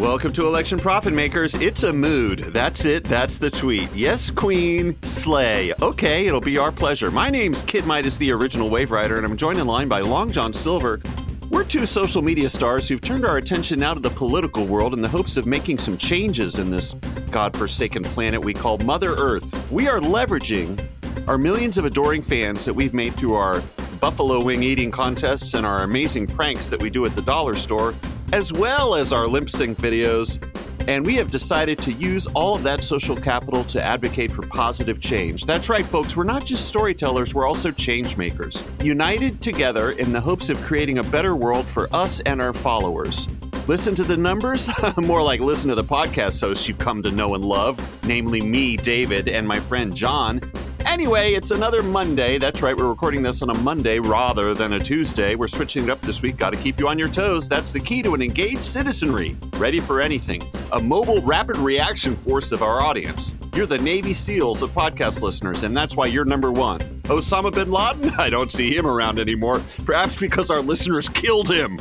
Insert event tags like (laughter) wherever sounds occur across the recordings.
Welcome to Election Profit Makers. It's a mood. That's it. That's the tweet. Yes, Queen, slay. Okay, it'll be our pleasure. My name's Kid Midas, the original Wave Rider, and I'm joined in line by Long John Silver. We're two social media stars who've turned our attention now to the political world in the hopes of making some changes in this godforsaken planet we call Mother Earth. We are leveraging our millions of adoring fans that we've made through our buffalo wing eating contests and our amazing pranks that we do at the dollar store as well as our lip sync videos. And we have decided to use all of that social capital to advocate for positive change. That's right, folks. We're not just storytellers, we're also change makers, united together in the hopes of creating a better world for us and our followers. Listen to the numbers? (laughs) More like listen to the podcast hosts you've come to know and love, namely me, David, and my friend John. Anyway, it's another Monday. That's right, we're recording this on a Monday rather than a Tuesday. We're switching it up this week. Got to keep you on your toes. That's the key to an engaged citizenry, ready for anything. A mobile, rapid reaction force of our audience. You're the Navy SEALs of podcast listeners, and that's why you're number one. Osama bin Laden? (laughs) I don't see him around anymore. Perhaps because our listeners killed him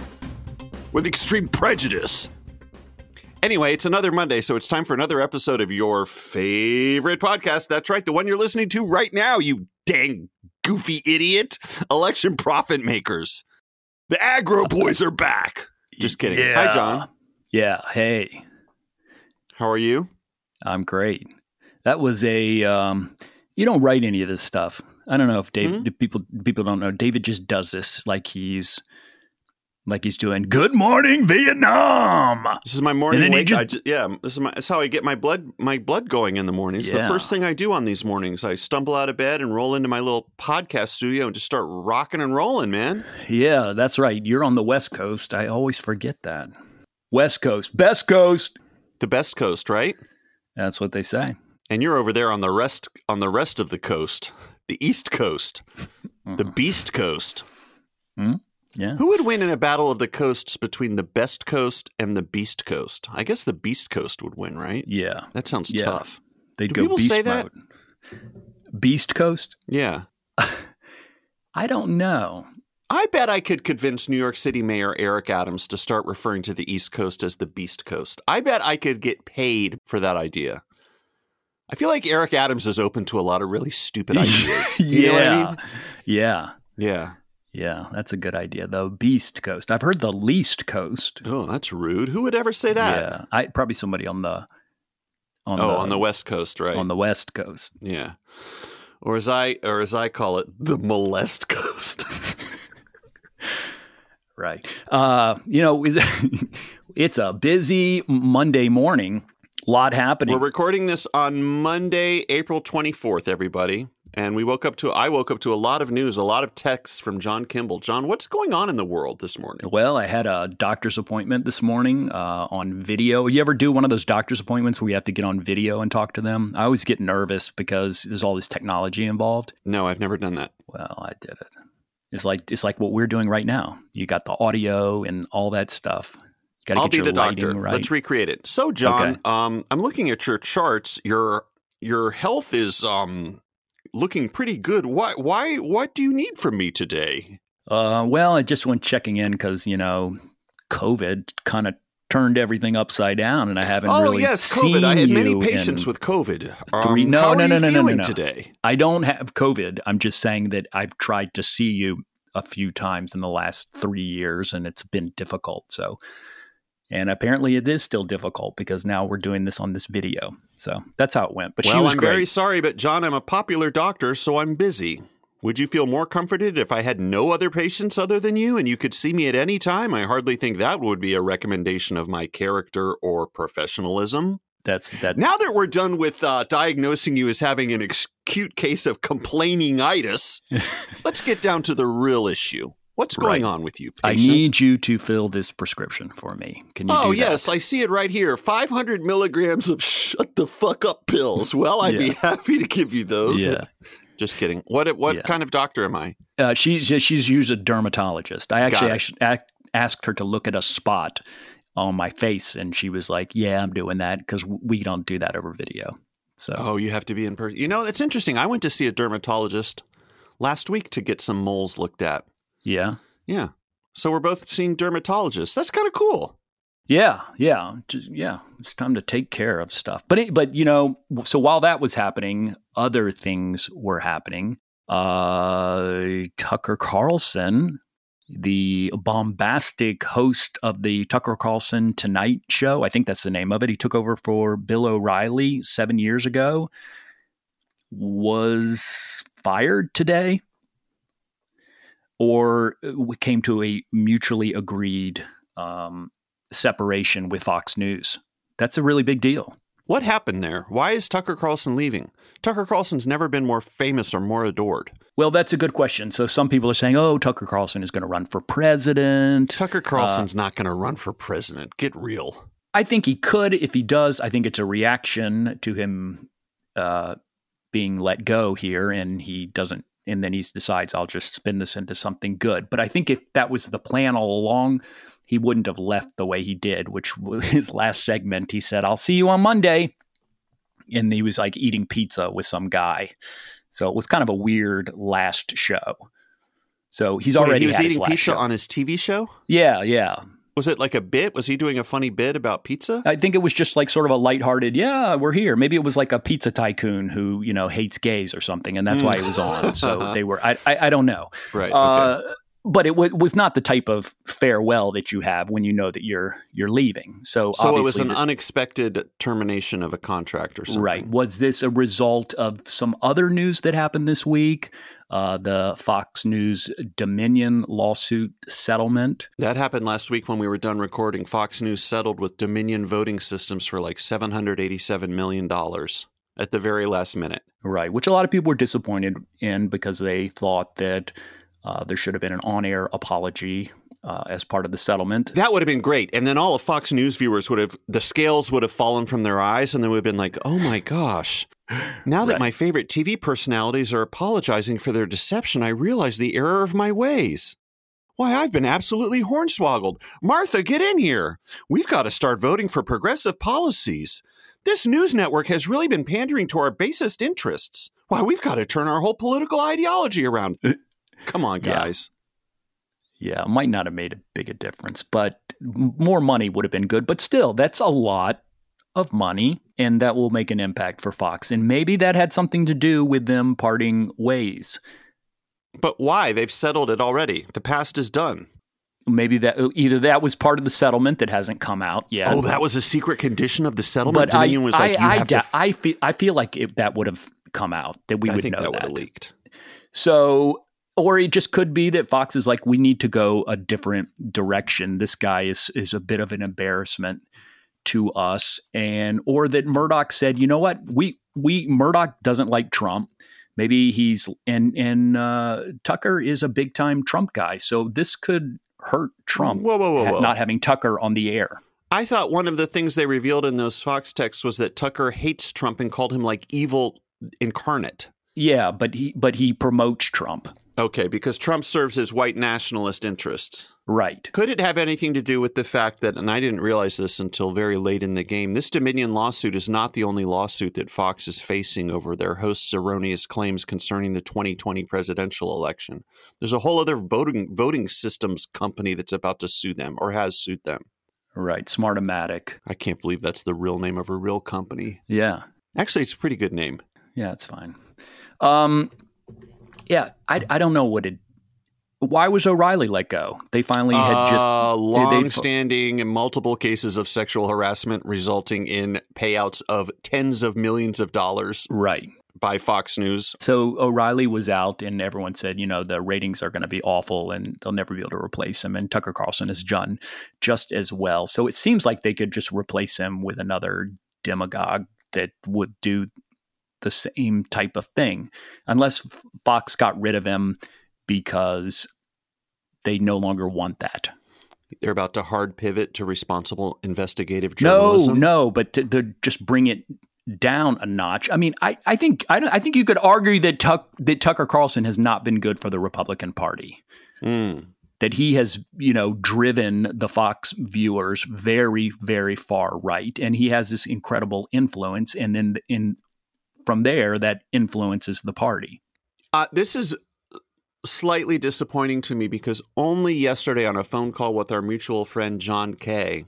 with extreme prejudice. Anyway, it's another Monday, so it's time for another episode of your favorite podcast. That's right, the one you're listening to right now, you dang goofy idiot. Election Profit Makers. The Agro (laughs) Boys are back. Just kidding. Yeah. Hi, John. Yeah. Hey, How are you? I'm great. That was a. Um, you don't write any of this stuff. I don't know if Dave. Mhm. if people people don't know. David just does this like he's like he's doing Good Morning Vietnam. This is my morning And then he wake. just- I ju- yeah, this is my, that's how I get my blood my blood going in the mornings It's the first thing I do on these mornings. I stumble out of bed and roll into my little podcast studio and just start rocking and rolling, man. Yeah, that's right. You're on the West Coast. I always forget that. West Coast, best coast. The best coast, right? That's what they say. And you're over there on the rest on the rest of the coast, the East Coast, the. (laughs) Beast Coast. Hmm? Yeah. Who would win in a battle of the coasts between the Best Coast and the Beast Coast? I guess the Beast Coast would win, right? Yeah. That sounds Yeah. tough. They'd Do go people beast say that? mode. Beast Coast? Yeah. (laughs) I don't know. I bet I could convince New York City Mayor Eric Adams to start referring to the East Coast as the Beast Coast. I bet I could get paid for that idea. I feel like Eric Adams is open to a lot of really stupid (laughs) ideas. yeah. You know what I mean? Yeah. Yeah. Yeah, that's a good idea. The Beast Coast. I've heard the Least Coast. Oh, that's rude. Who would ever say that? Yeah, I probably somebody on the on oh, the on the West Coast, right? on the West Coast. yeah. Or as I or as I call it, the molest coast. (laughs) Right. Uh, you know, (laughs) it's a busy Monday morning. A lot happening. We're recording this on Monday, April 24th, everybody. And we woke up to I woke up to a lot of news, a lot of texts from John Kimball. John, what's going on in the world this morning? Well, I had a doctor's appointment this morning uh, on video. You ever do one of those doctor's appointments where you have to get on video and talk to them? I always get nervous because there's all this technology involved. No, I've never done that. Well, I did it. It's like it's like what we're doing right now. You got the audio and all that stuff. Got to I'll be the doctor. right. Let's recreate it. So, John, Okay. um, I'm looking at your charts. Your your health is um looking pretty good. Why why what do you need from me today? Uh, well, I just went checking in because you know, COVID kind of turned everything upside down, and I haven't oh really yes, seen COVID. I had many patients with COVID. Um, three- no, how no, are no, you no, no, no, no. today? I don't have COVID. I'm just saying that I've tried to see you a few times in the last three years, and it's been difficult. So, and apparently, it is still difficult because now we're doing this on this video. So that's how it went. But she was I'm great. very sorry, but John, I'm a popular doctor, so I'm busy. Would you feel more comforted if I had no other patients other than you and you could see me at any time? I hardly think that would be a recommendation of my character or professionalism. That's that. Now that we're done with uh, diagnosing you as having an acute case of complainingitis, (laughs) let's get down to the real issue. What's going Right. on with you, I need you to fill this prescription for me. Can you? Oh, do that? yes, I see it right here. 500 milligrams of shut the fuck up pills. Well, I'd be happy to give you those. Yeah. (laughs) Just kidding. What what Yeah. kind of doctor am I? Uh, she's she's used a dermatologist. I actually, actually asked her to look at a spot on my face, and she was like, "Yeah, I'm doing that because we don't do that over video." So Oh, you have to be in person. You know, it's interesting. I went to see a dermatologist last week to get some moles looked at. Yeah, Yeah. So we're both seeing dermatologists. That's kind of cool. Yeah, yeah, just yeah. It's time to take care of stuff. But it, but you know, so while that was happening, other things were happening. Uh, Tucker Carlson, the bombastic host of the Tucker Carlson Tonight Show, I think that's the name of it. He took over for Bill O'Reilly seven years ago. Was fired today, or we came to a mutually agreed um, separation with Fox News. That's a really big deal. What happened there? Why is Tucker Carlson leaving? Tucker Carlson's never been more famous or more adored. Well, that's a good question. So some people are saying, "Oh, Tucker Carlson is going to run for president." Tucker Carlson's uh, not going to run for president. Get real. I think he could if he does. I think it's a reaction to him uh, being let go here, and he doesn't. And then he decides, "I'll just spin this into something good." But I think if that was the plan all along, he wouldn't have left the way he did, which (laughs) was his last segment. He said, I'll see you on Monday. And he was like eating pizza with some guy. So it was kind of a weird last show. So he's already Wait, he was eating pizza show. on his TV show. Yeah, yeah. Was it like a bit? Was he doing a funny bit about pizza? I think it was just like sort of a lighthearted, yeah, we're here. Maybe it was like a pizza tycoon who, you know, hates gays or something, and that's why he was on. So (laughs) they were, I, I, I don't know. Right. Uh, but it w- was not the type of farewell that you have when you know that you're you're leaving. So, so it was an the, unexpected termination of a contract or something. Right? Was this a result of some other news that happened this week? Uh, the Fox News Dominion lawsuit settlement. That happened last week when we were done recording. Fox News settled with Dominion voting systems for like seven hundred eighty-seven million dollars at the very last minute. Right, which a lot of people were disappointed in because they thought that uh, there should have been an on air apology uh, as part of the settlement. That would have been great. And then all of Fox News viewers would have, the scales would have fallen from their eyes and they would have been like, oh my gosh. Now that right. my favorite TV personalities are apologizing for their deception, I realize the error of my ways. Why, I've been absolutely hornswoggled. Martha, get in here. We've got to start voting for progressive policies. This news network has really been pandering to our basest interests. Why, we've got to turn our whole political ideology around. Uh, Come on, guys. Yeah. yeah, might not have made a big a difference, but more money would have been good. But still, that's a lot of money, and that will make an impact for Fox. And maybe that had something to do with them parting ways. But why? They've settled it already. The past is done. Maybe that uh, either that was part of the settlement that hasn't come out yet. Oh, that was a secret condition of the settlement. But Dominion I, was like, I, I, f- I, feel, I feel like it, that would have come out that we I would know that, that would have leaked. So or it just could be that Fox is like, we need to go a different direction. This guy is is a bit of an embarrassment to us, and or that Murdoch said, you know what, we we Murdoch doesn't like Trump. Maybe he's and and uh, Tucker is a big time Trump guy, so this could hurt Trump. Whoa, whoa, whoa, whoa. Not having Tucker on the air. I thought one of the things they revealed in those Fox texts was that Tucker hates Trump and called him like evil incarnate. Yeah, but he but he promotes Trump. Okay, because Trump serves his white nationalist interests. Right. Could it have anything to do with the fact that, and I didn't realize this until very late in the game, this Dominion lawsuit is not the only lawsuit that Fox is facing over their host's erroneous claims concerning the 2020 presidential election. There's a whole other voting voting systems company that's about to sue them or has sued them. Right, Smartmatic. I can't believe that's the real name of a real company. Yeah. Actually, it's a pretty good name. Yeah, it's fine. Um, yeah, I, I don't know what it. Why was O'Reilly let go? They finally had just uh, long-standing they, multiple cases of sexual harassment resulting in payouts of tens of millions of dollars. Right by Fox News. So O'Reilly was out, and everyone said, you know, the ratings are going to be awful, and they'll never be able to replace him. And Tucker Carlson has done just as well. So it seems like they could just replace him with another demagogue that would do the same type of thing, unless Fox got rid of him because they no longer want that. They're about to hard pivot to responsible investigative journalism. No, no, but to, to just bring it down a notch. I mean, I, I think I, I think you could argue that Tuck, that Tucker Carlson has not been good for the Republican Party. Mm. That he has, you know, driven the Fox viewers very, very far right, and he has this incredible influence. And then in from there that influences the party. Uh, this is slightly disappointing to me because only yesterday on a phone call with our mutual friend John Kay,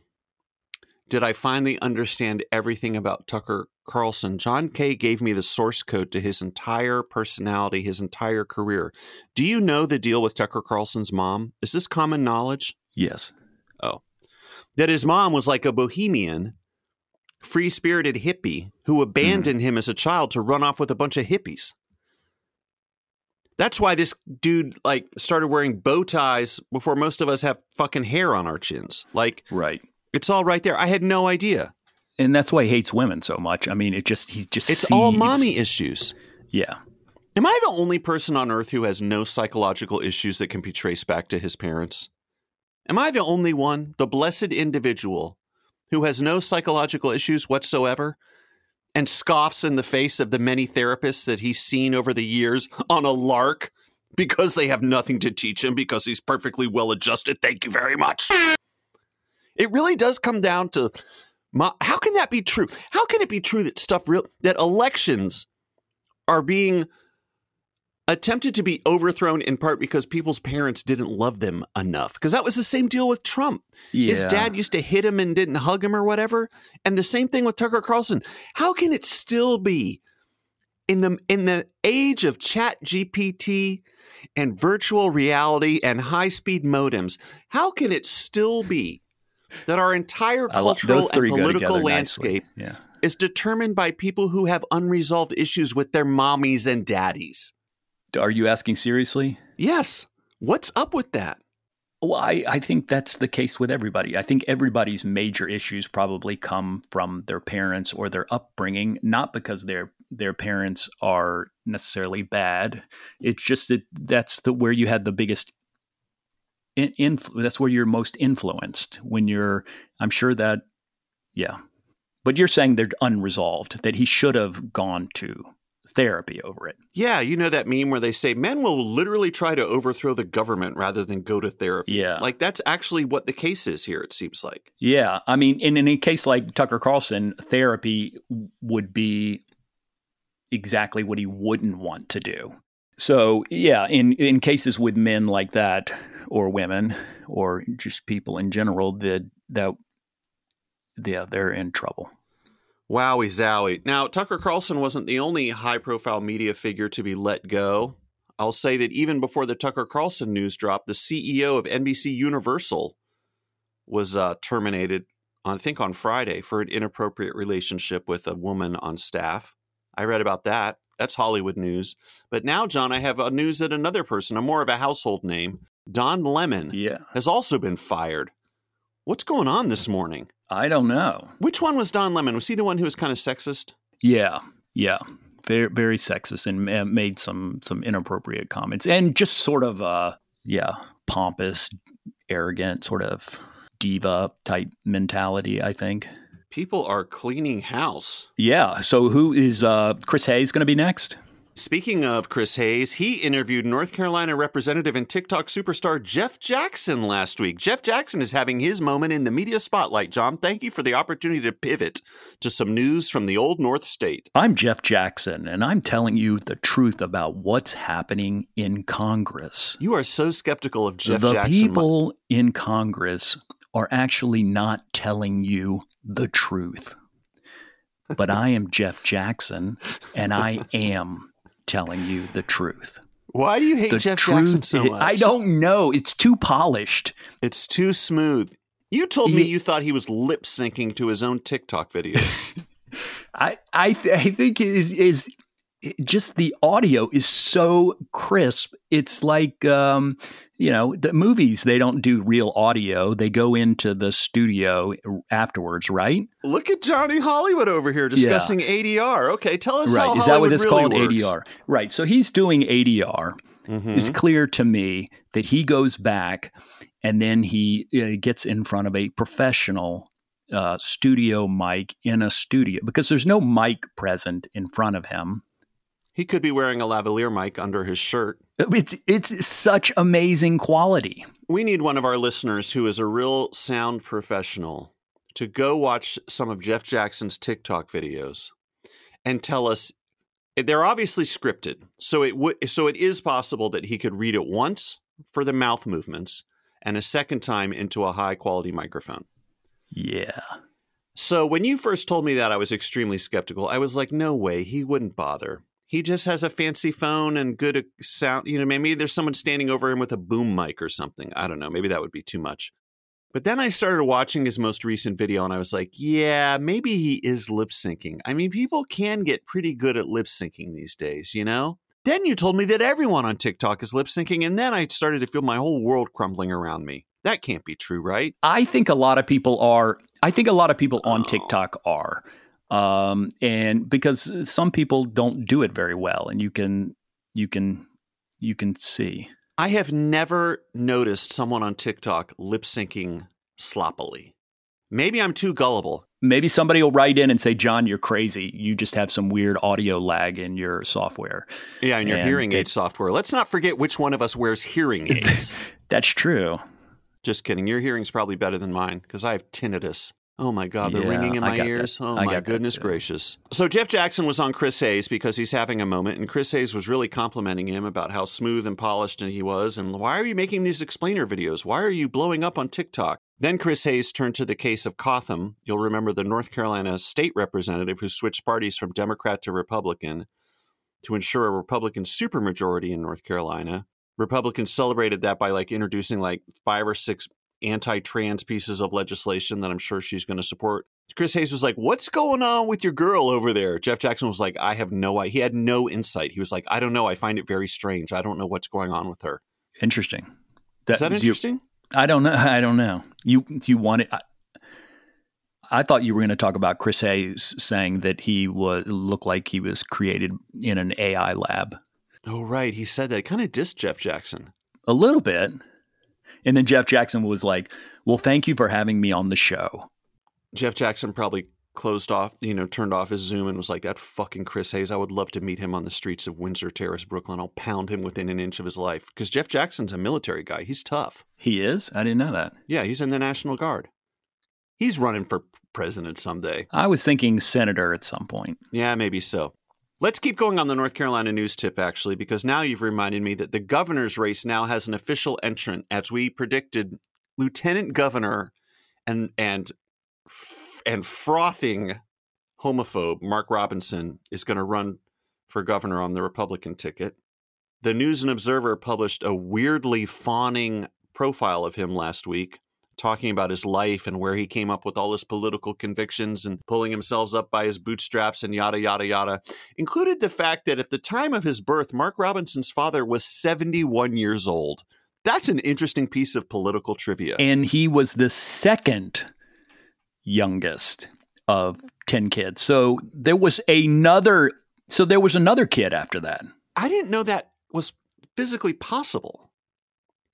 did I finally understand everything about Tucker Carlson. John Kay gave me the source code to his entire personality, his entire career. Do you know the deal with Tucker Carlson's mom? Is this common knowledge? Yes. Oh. That his mom was like a bohemian, free spirited hippie who abandoned mm. him as a child to run off with a bunch of hippies. That's why this dude like started wearing bow ties before most of us have fucking hair on our chins. Like, right. It's all right there. I had no idea. And that's why he hates women so much. I mean, it just he just It's seeds. all mommy issues. Yeah. Am I the only person on earth who has no psychological issues that can be traced back to his parents? Am I the only one, the blessed individual, who has no psychological issues whatsoever and scoffs in the face of the many therapists that he's seen over the years on a lark because they have nothing to teach him because he's perfectly well adjusted? Thank you very much. It really does come down to my, how can that be true? How can it be true that stuff real that elections are being attempted to be overthrown in part because people's parents didn't love them enough? Because that was the same deal with Trump. Yeah. His dad used to hit him and didn't hug him or whatever, and the same thing with Tucker Carlson. How can it still be in the in the age of Chat GPT and virtual reality and high speed modems? How can it still be? that our entire cultural and political landscape yeah. is determined by people who have unresolved issues with their mommies and daddies. Are you asking seriously? Yes. What's up with that? Well, I, I think that's the case with everybody. I think everybody's major issues probably come from their parents or their upbringing, not because their their parents are necessarily bad. It's just that that's the where you had the biggest in, in, that's where you're most influenced when you're i'm sure that yeah but you're saying they're unresolved that he should have gone to therapy over it. Yeah you know that meme where they say men will literally try to overthrow the government rather than go to therapy. Yeah. Like that's actually what the case is here it seems like. Yeah i mean in, in a case like tucker carlson therapy would be exactly what he wouldn't want to do. So yeah in in cases with men like that or women or just people in general that that yeah they're in trouble. Wowie zowie. Now Tucker Carlson wasn't the only high profile media figure to be let go. I'll say that even before the Tucker Carlson news dropped, the CEO of NBC Universal was uh, terminated, I think, on Friday for an inappropriate relationship with a woman on staff. I read about that. That's Hollywood news. But now, John, I have a news that another person, a more of a household name, Don Lemon yeah. has also been fired. What's going on this morning? I don't know. Which one was Don Lemon? Was he the one who was kind of sexist? Yeah, yeah, very very sexist and made some some inappropriate comments and just sort of uh yeah pompous, arrogant, sort of diva type mentality. I think people are cleaning house. Yeah. So who is uh Chris Hayes going to be next? Speaking of Chris Hayes, he interviewed North Carolina Representative and TikTok superstar Jeff Jackson last week. Jeff Jackson is having his moment in the media spotlight. John, thank you for the opportunity to pivot to some news from the old North State. I'm Jeff Jackson, and I'm telling you the truth about what's happening in Congress. You are so skeptical of Jeff the Jackson. The people in Congress are actually not telling you the truth. But I am Jeff Jackson, and I (laughs) am telling you the truth. Why do you hate the Jeff Jackson so much? I don't know. It's too polished. It's too smooth. You told me you thought he was lip syncing to his own TikTok videos. (laughs) I I, th- I think is is just the audio is so crisp. It's like, um, you know, the movies, they don't do real audio. They go into the studio afterwards, right? Look at Johnny Hollywood over here discussing yeah. ADR. Okay, tell us right. how Is Hollywood that what it's really called? works. ADR. Right. So he's doing ADR. Mm-hmm. It's clear to me that he goes back and then he uh, gets in front of a professional uh, studio mic in a studio because there's no mic present in front of him. He could be wearing a lavalier mic under his shirt. It's, it's such amazing quality. We need one of our listeners who is a real sound professional to go watch some of Jeff Jackson's TikTok videos and tell us they're obviously scripted. So it would so it is possible that he could read it once for the mouth movements and a second time into a high quality microphone. Yeah. So when you first told me that, I was extremely skeptical. I was like, no way, he wouldn't bother. He just has a fancy phone and good uh, sound. You know, maybe there's someone standing over him with a boom mic or something. I don't know. Maybe that would be too much. But then I started watching his most recent video and I was like, yeah, maybe he is lip syncing. I mean, people can get pretty good at lip syncing these days, you know? Then you told me that everyone on TikTok is lip syncing, and then I started to feel my whole world crumbling around me. That can't be true, right? I think a lot of people are. I think a lot of people on Oh. TikTok are, um, and because some people don't do it very well, and you can you can you can see. I have never noticed someone on TikTok lip syncing sloppily. Maybe I'm too gullible. Maybe somebody will write in and say, "John, you're crazy. You just have some weird audio lag in your software." Yeah, in your And hearing they- aid software. Let's not forget which one of us wears hearing (laughs) aids. That's true. Just kidding. Your hearing's probably better than mine because I have tinnitus. Oh my God, the Yeah, ringing in my got that. ears. Oh I my goodness gracious. So Jeff Jackson was on Chris Hayes because he's having a moment, and Chris Hayes was really complimenting him about how smooth and polished he was, and why are you making these explainer videos? Why are you blowing up on TikTok? Then Chris Hayes turned to the case of Cotham. You'll remember the North Carolina state representative who switched parties from Democrat to Republican to ensure a Republican supermajority in North Carolina. Republicans celebrated that by like introducing like five or six anti-trans pieces of legislation that I'm sure she's going to support. Chris Hayes was like, "What's going on with your girl over there?" Jeff Jackson was like, "I have no idea." He had no insight. He was like, "I don't know. I find it very strange. I don't know what's going on with her." Interesting. Is that you- interesting? I don't know. (laughs) I don't know. You you wanted. I, I thought you were going to talk about Chris Hayes saying that he was looked like he was created in an AI lab Oh, right. He said that. It kind of dissed Jeff Jackson. a little bit, and then Jeff Jackson was like, "Well, thank you for having me on the show." Jeff Jackson probably closed off, you know, turned off his Zoom and was like, "That fucking Chris Hayes. I would love to meet him on the streets of Windsor Terrace, Brooklyn. I'll pound him within an inch of his life." Because Jeff Jackson's a military guy. He's tough. He is. I didn't know that. Yeah, he's in the National Guard. He's running for president someday. I was thinking senator at some point. Yeah, maybe so. Let's keep going on the North Carolina news tip, actually, because now you've reminded me that the governor's race now has an official entrant. As we predicted, Lieutenant Governor and and and frothing homophobe Mark Robinson is going to run for governor on the Republican ticket. The News and Observer published a weirdly fawning profile of him last week, talking about his life and where he came up with all his political convictions and pulling himself up by his bootstraps and yada, yada, yada. Included the fact that at the time of his birth, Mark Robinson's father was 71 years old. That's an interesting piece of political trivia. And he was the second youngest of 10 kids. So there was another so there was another kid after that. I didn't know that was physically possible.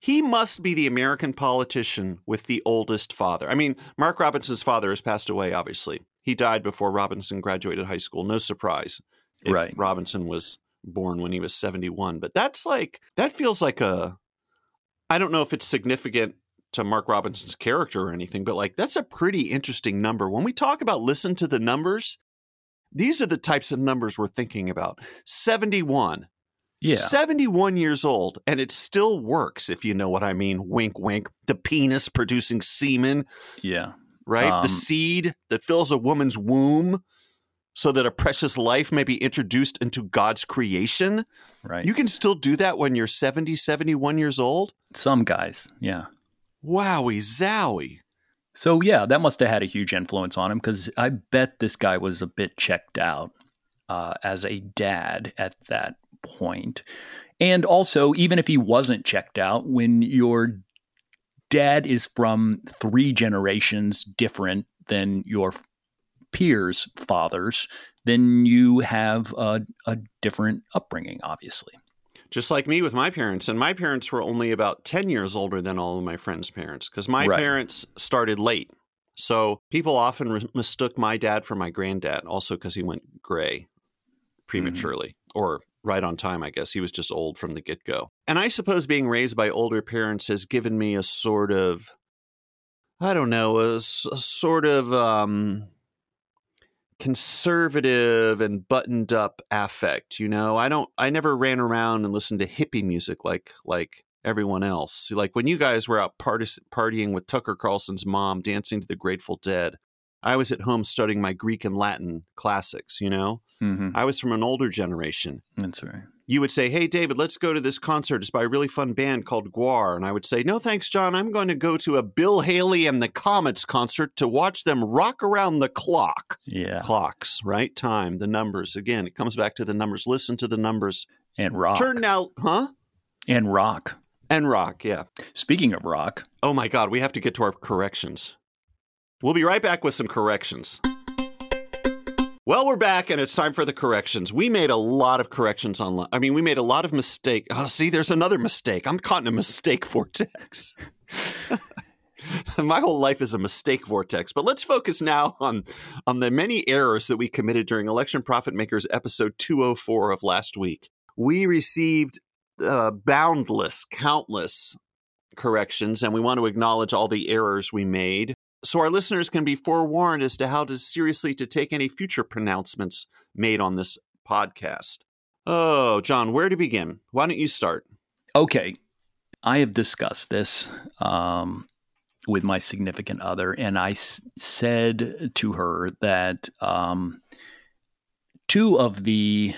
He must be the American politician with the oldest father. I mean, Mark Robinson's father has passed away, obviously. He died before Robinson graduated high school. No surprise if Right. Robinson was born when he was 71. But that's like, that feels like a, I don't know if it's significant to Mark Robinson's character or anything, but like, that's a pretty interesting number. When we talk about listen to the numbers, these are the types of numbers we're thinking about. 71. Yeah. 71 years old, and it still works, if you know what I mean. Wink, wink. The penis producing semen, Yeah. right? Um, the seed that fills a woman's womb so that a precious life may be introduced into God's creation. Right. You can still do that when you're 70, 71 years old? Some guys. Yeah. Wowie zowie. So yeah, that must have had a huge influence on him because I bet this guy was a bit checked out uh, as a dad at that point. And also, even if he wasn't checked out, when your dad is from three generations different than your peers' fathers, then you have a, a different upbringing, obviously. Just like me with my parents. And my parents were only about 10 years older than all of my friends' parents because my Right. parents started late. So people often re- mistook my dad for my granddad, also because he went gray mm-hmm. prematurely or right on time, I guess. He was just old from the get go. And I suppose being raised by older parents has given me a sort of, I don't know—a sort of um, conservative and buttoned up affect you know i don't i never ran around and listened to hippie music like like everyone else like when you guys were out party, partying with tucker carlson's mom dancing to the grateful dead I was at home studying my Greek and Latin classics, you know? hmm I was from an older generation. That's right. You would say, Hey, David, let's go to this concert. It's by a really fun band called Gwar. And I would say, No, thanks, John. I'm going to go to a Bill Haley and the Comets concert to watch them rock around the clock. Yeah. Clocks, right? Time, the numbers. Again, it comes back to the numbers. Listen to the numbers. And rock. Turn now, huh? and rock. And rock, yeah. Speaking of rock, Oh my God, we have to get to our corrections. We'll be right back with some corrections. Well, we're back and it's time for the corrections. We made a lot of corrections online. I mean, we made a lot of mistake. Oh, see, there's another mistake. I'm caught in a mistake vortex. (laughs) My whole life is a mistake vortex. But let's focus now on on the many errors that we committed during Election Profit Makers episode 204 of last week. We received uh, boundless, countless corrections, and we want to acknowledge all the errors we made so our listeners can be forewarned as to how to seriously to take any future pronouncements made on this podcast. Oh, John, where to begin? Why don't you start? okay, I have discussed this um, with my significant other, and I s- said to her that um, two of the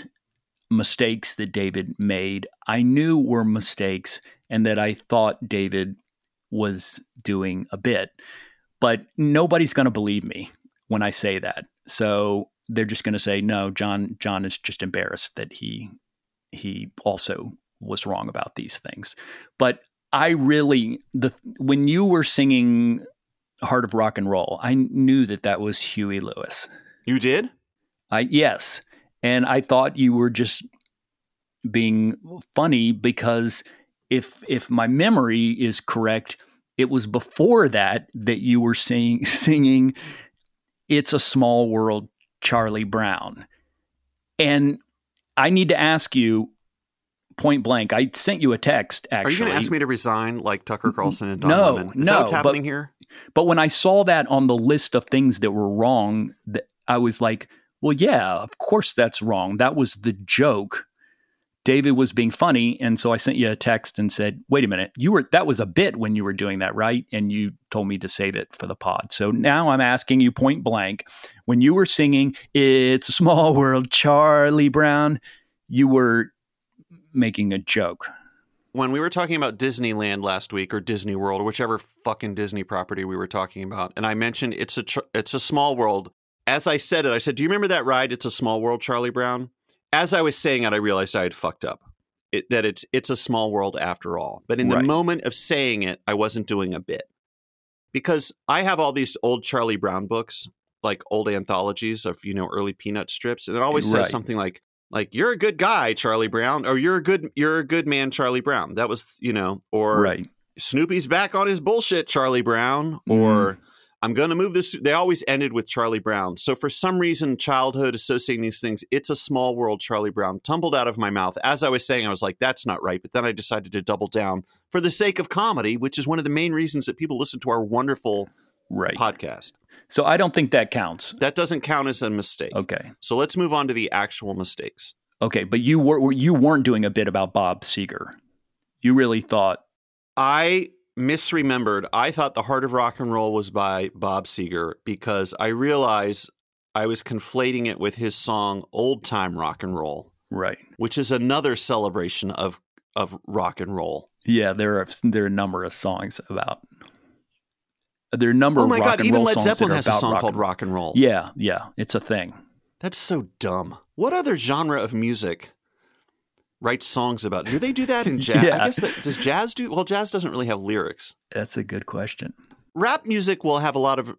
mistakes that David made, I knew were mistakes, and that I thought David was doing a bit. But nobody's going to believe me when I say that. So they're just going to say, no, John. John is just embarrassed that he he also was wrong about these things. But I really the when you were singing "Heart of Rock and Roll," I knew that that was Huey Lewis. You did? I yes, and I thought you were just being funny because if if my memory is correct, it was before that that you were sing, (laughs) singing "It's a Small World," Charlie Brown, and I need to ask you point blank. I sent you a text Are you going to ask me to resign like Tucker Carlson and Don No, Lemon? Is no, that what's but- happening here? but when I saw that on the list of things that were wrong, I was like, well, yeah, of course that's wrong. That was the joke. David was being funny, and so I sent you a text and said, "Wait a minute, you were that was a bit when you were doing that, right?" And you told me to save it for the pod. So now I'm asking you point blank, when you were singing "It's a Small World," Charlie Brown, you were making a joke. When we were talking about Disneyland last week or Disney World or whichever fucking Disney property we were talking about, and I mentioned it's a it's a small world. As I said it, I said, "Do you remember that ride? It's a small world, Charlie Brown." As I was saying it, I realized I had fucked up. It, that it's it's a small world after all. But in the Right. moment of saying it, I wasn't doing a bit because I have all these old Charlie Brown books, like old anthologies of you know early Peanut strips, and it always says something like like you're a good guy, Charlie Brown, or you're a good you're a good man, Charlie Brown. That was you know, or right. Snoopy's back on his bullshit, Charlie Brown, Mm. I'm going to move this. They always ended with Charlie Brown. So for some reason, childhood associating these things, it's a small world, Charlie Brown, tumbled out of my mouth. As I was saying, I was like, that's not right. But then I decided to double down for the sake of comedy, which is one of the main reasons that people listen to our wonderful Right. podcast. So I don't think that counts. That doesn't count as a mistake. Okay. So let's move on to the actual mistakes. Okay, but you were you weren't doing a bit about Bob Seger. You really thought I misremembered. I thought The Heart of Rock and Roll was by Bob Seger because I realized I was conflating it with his song Old Time Rock and Roll, right. which is another celebration of of rock and roll. Yeah, there are there are a number of songs about. There are a number Oh my of rock god, even Led Zeppelin has a song rock called. Rock and Roll. Yeah, yeah, it's a thing. That's so dumb. What other genre of music writes songs about? Do they do that in (laughs) jazz? Yeah. I guess that, does jazz do well jazz doesn't really have lyrics. That's a good question. rap music will have a lot of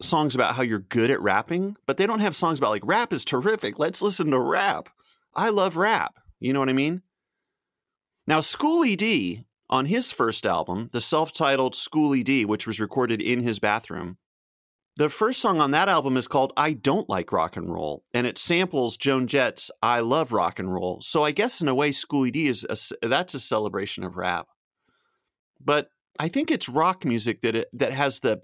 songs about how you're good at rapping, but they don't have songs about like rap is terrific. Let's listen to rap. I love rap. You know what I mean? Now, Schoolly D on his first album, the self-titled Schoolly D, which was recorded in his bathroom, the first song on that album is called I Don't Like Rock and Roll, and it samples Joan Jett's I Love Rock and Roll. So I guess in a way, Schoolly D is a that's a celebration of rap. But I think it's rock music that it, that has the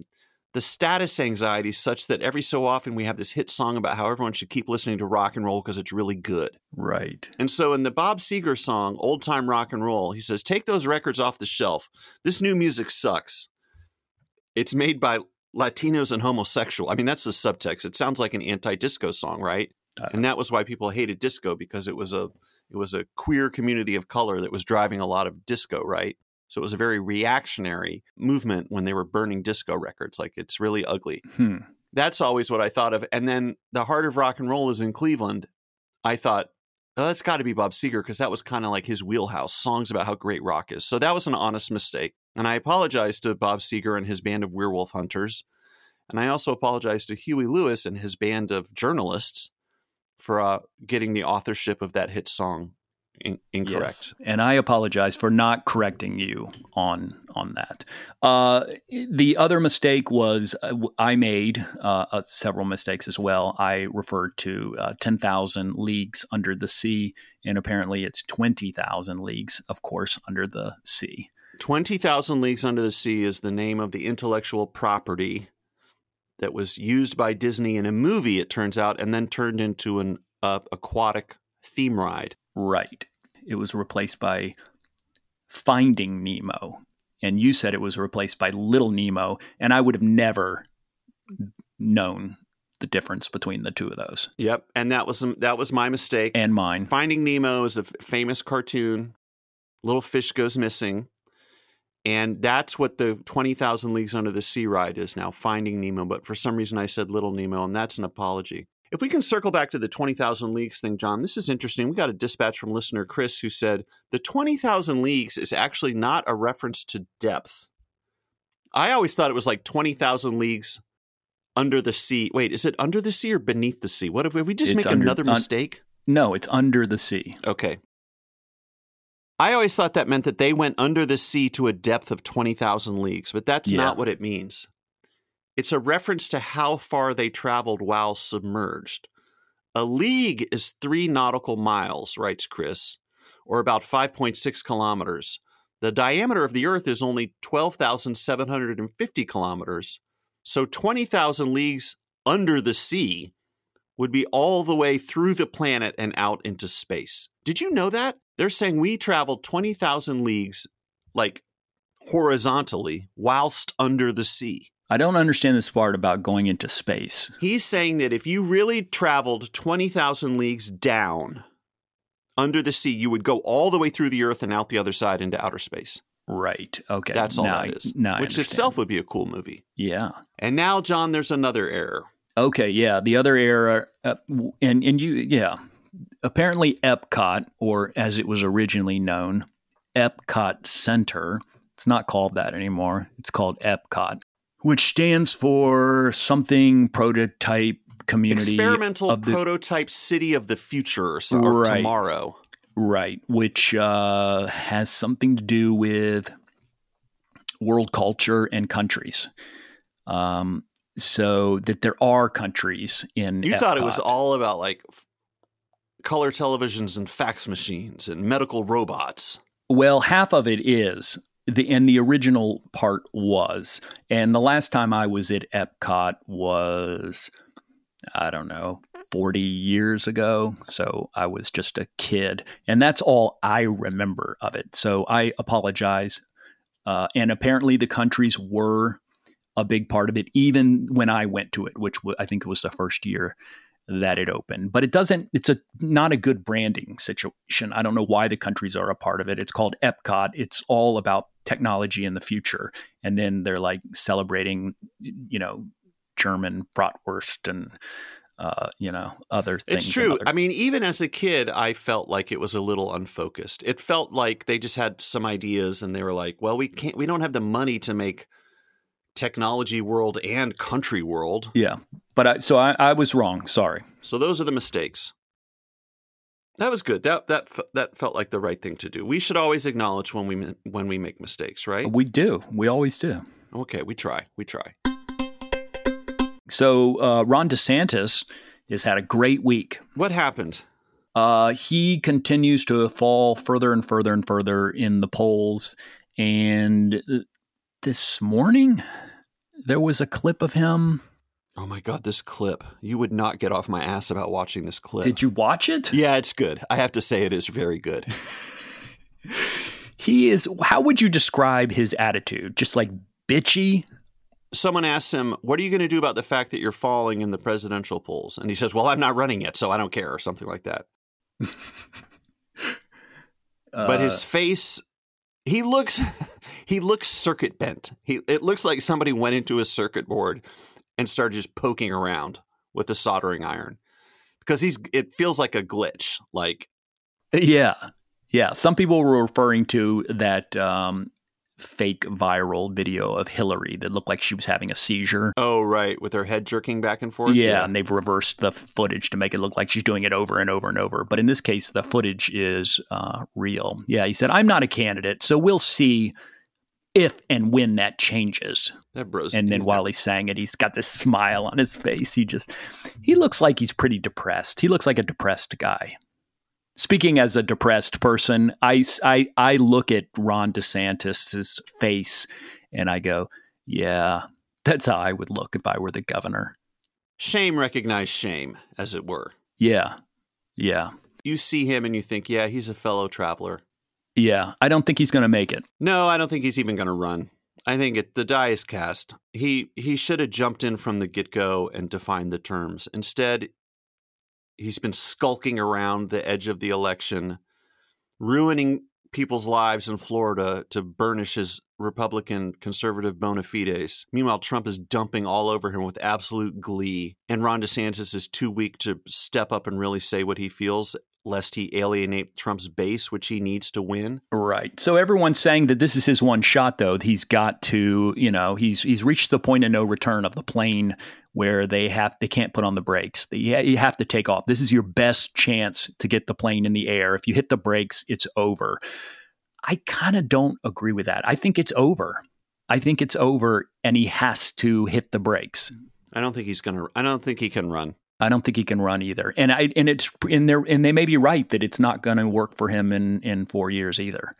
the status anxiety such that every so often we have this hit song about how everyone should keep listening to rock and roll because it's really good. Right. And so in the Bob Seger song, Old Time Rock and Roll, he says, Take those records off the shelf. This new music sucks. It's made by Latinos and homosexual. I mean, that's the subtext. It sounds like an anti-disco song, right? Uh, and that was why people hated disco because it was a it was a queer community of color that was driving a lot of disco, right? So it was a very reactionary movement when they were burning disco records. Like it's really ugly. hmm. That's always what I thought of. And then the heart of rock and roll is in Cleveland. I thought, oh, that's got to be Bob Seger because that was kind of like his wheelhouse songs about how great rock is. So that was an honest mistake. And I apologize to Bob Seger and his band of werewolf hunters. And I also apologize to Huey Lewis and his band of journalists for uh, getting the authorship of that hit song in- incorrect. Yes. And I apologize for not correcting you on on that. Uh, the other mistake was uh, I made uh, uh, several mistakes as well. I referred to uh, 10,000 leagues under the sea, and apparently it's 20,000 leagues, of course, under the sea. 20,000 Leagues Under the Sea is the name of the intellectual property that was used by Disney in a movie, it turns out, and then turned into an uh, aquatic theme ride. Right. It was replaced by Finding Nemo. And you said it was replaced by Little Nemo. And I would have never known the difference between the two of those Yep, and that was that was my mistake. and mine. Finding Nemo is a f- famous cartoon. Little fish goes missing. And that's what the 20,000 Leagues Under the Sea ride is now, Finding Nemo. But for some reason, I said Little Nemo, and that's an apology. If we can circle back to the 20,000 Leagues thing, John, this is interesting. We got a dispatch from listener Chris who said the 20,000 Leagues is actually not a reference to depth. I always thought it was like 20,000 Leagues under the sea. Wait, is it under the sea or beneath the sea? What if, if we just It's make under- another un- mistake? No, it's under the sea. Okay. I always thought that meant that they went under the sea to a depth of 20,000 leagues, but that's Yeah. not what it means. It's a reference to how far they traveled while submerged. A league is three nautical miles, writes Chris, or about 5.6 kilometers. The diameter of the Earth is only 12,750 kilometers. So 20,000 leagues under the sea would be all the way through the planet and out into space. Did you know that? They're saying we traveled 20,000 leagues, like horizontally, whilst under the sea. I don't understand this part about going into space. He's saying that if you really traveled 20,000 leagues down under the sea, you would go all the way through the earth and out the other side into outer space. Right. Okay. That's all Now that I- is. now which itself would be a cool movie. Yeah. And now, John, there's another error. Okay, yeah. The other error, uh, and and you, yeah. Apparently, Epcot, or as it was originally known, Epcot Center. It's not called that anymore. It's called Epcot, which stands for something prototype community Experimental the prototype city of the future or, so, or Right. tomorrow. right, which uh, has something to do with world culture and countries. Um, so that there are countries in. You thought it was all about like color televisions and fax machines and medical robots. Well, half of it is the and the original part was. And the last time I was at Epcot was I don't know, 40 years ago. So I was just a kid. And that's all I remember of it. So I apologize. Uh, and apparently the countries were a big part of it, even when I went to it, which I think was the first year that it opened. But it doesn't. It's a not a good branding situation. I don't know why the countries are a part of it. It's called Epcot. It's all about technology in the future, and then they're like celebrating, you know, German bratwurst and uh, you know other things. It's true. other- I mean, even as a kid, I felt like it was a little unfocused. It felt like they just had some ideas and they were like, well, we can't, we don't have the money to make technology world and country world. yeah, but I, so I, I was wrong. Sorry. So those are the mistakes. That was good. That that that felt like the right thing to do. We should always acknowledge when we when we make mistakes, right? We do. We always do. Okay, we try. We try. So uh, Ron DeSantis has had a great week. What happened? Uh, he continues to fall further and further and further in the polls. And uh, this morning, there was a clip of him. Oh my god, this clip. You would not get off my ass about watching this clip. Did you watch it? Yeah, it's good. I have to say it is very good. (laughs) He is, how would you describe his attitude? Just like bitchy? someone asks him, What are you going to do about the fact that you're falling in the presidential polls? And he says, Well, I'm not running yet, so I don't care, or something like that. uh, (laughs) but his uh, face, he looks. (laughs) He looks circuit bent. He it looks like somebody went into a circuit board and started just poking around with a soldering iron because he's it feels like a glitch like yeah yeah some people were referring to that um, fake viral video of Hillary that looked like she was having a seizure. Oh, right, with her head jerking back and forth. Yeah, yeah, and they've reversed the footage to make it look like she's doing it over and over and over. But in this case, the footage is uh, real. Yeah, he said, "I'm not a candidate, so we'll see." If and when that changes. That bros. And then while he's saying it, he's got this smile on his face. He just, he looks like he's pretty depressed. He looks like a depressed guy speaking as a depressed person, I, I, I look at Ron DeSantis's face and I go, yeah, that's how I would look if I were the governor. Shame recognized shame, as it were. Yeah. Yeah. You see him and you think, yeah, he's a fellow traveler. Yeah. I don't think he's going to make it. No, I don't think he's even going to run. I think it, the die is cast. He he should have jumped in from the get go and defined the terms. Instead, He's been skulking around the edge of the election, ruining people's lives in Florida to burnish his Republican conservative bona fides. Meanwhile, Trump is dumping all over him with absolute glee, and Ron DeSantis is too weak to step up and really say what he feels lest he alienate Trump's base, which he needs to win. Right. So everyone's saying that this is his one shot, though. He's got to, you know, he's he's reached the point of no return of the plane where they have they can't put on the brakes. You have to take off. This is your best chance to get the plane in the air. If you hit the brakes, it's over. I kind of don't agree with that. I think it's over. I think it's over, and he has to hit the brakes. I don't think he's gonna. I don't think he can run. I don't think he can run either. And I and it's in there and they may be right that it's not going to work for him in in 4 years either.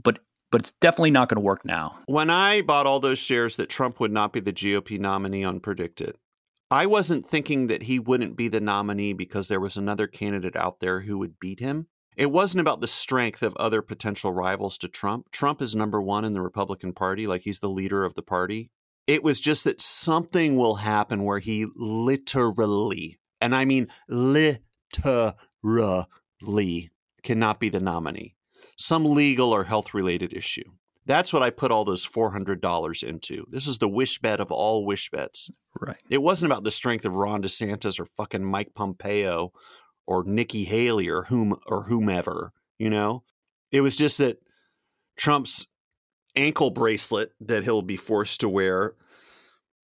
But but it's definitely not going to work now. When I bought all those shares that Trump would not be the GOP nominee on PredictIt, I wasn't thinking that he wouldn't be the nominee because there was another candidate out there who would beat him. It wasn't about the strength of other potential rivals to Trump. Trump is number 1 in the Republican Party, like he's the leader of the party. It was just that something will happen where he literally and I mean literally, cannot be the nominee. Some legal or health related issue. That's what I put all those $400 into. This is the wish bet of all wish bets. Right. It wasn't about the strength of Ron DeSantis or fucking Mike Pompeo or Nikki Haley or whom or whomever, you know? It was just that Trump's ankle bracelet that he'll be forced to wear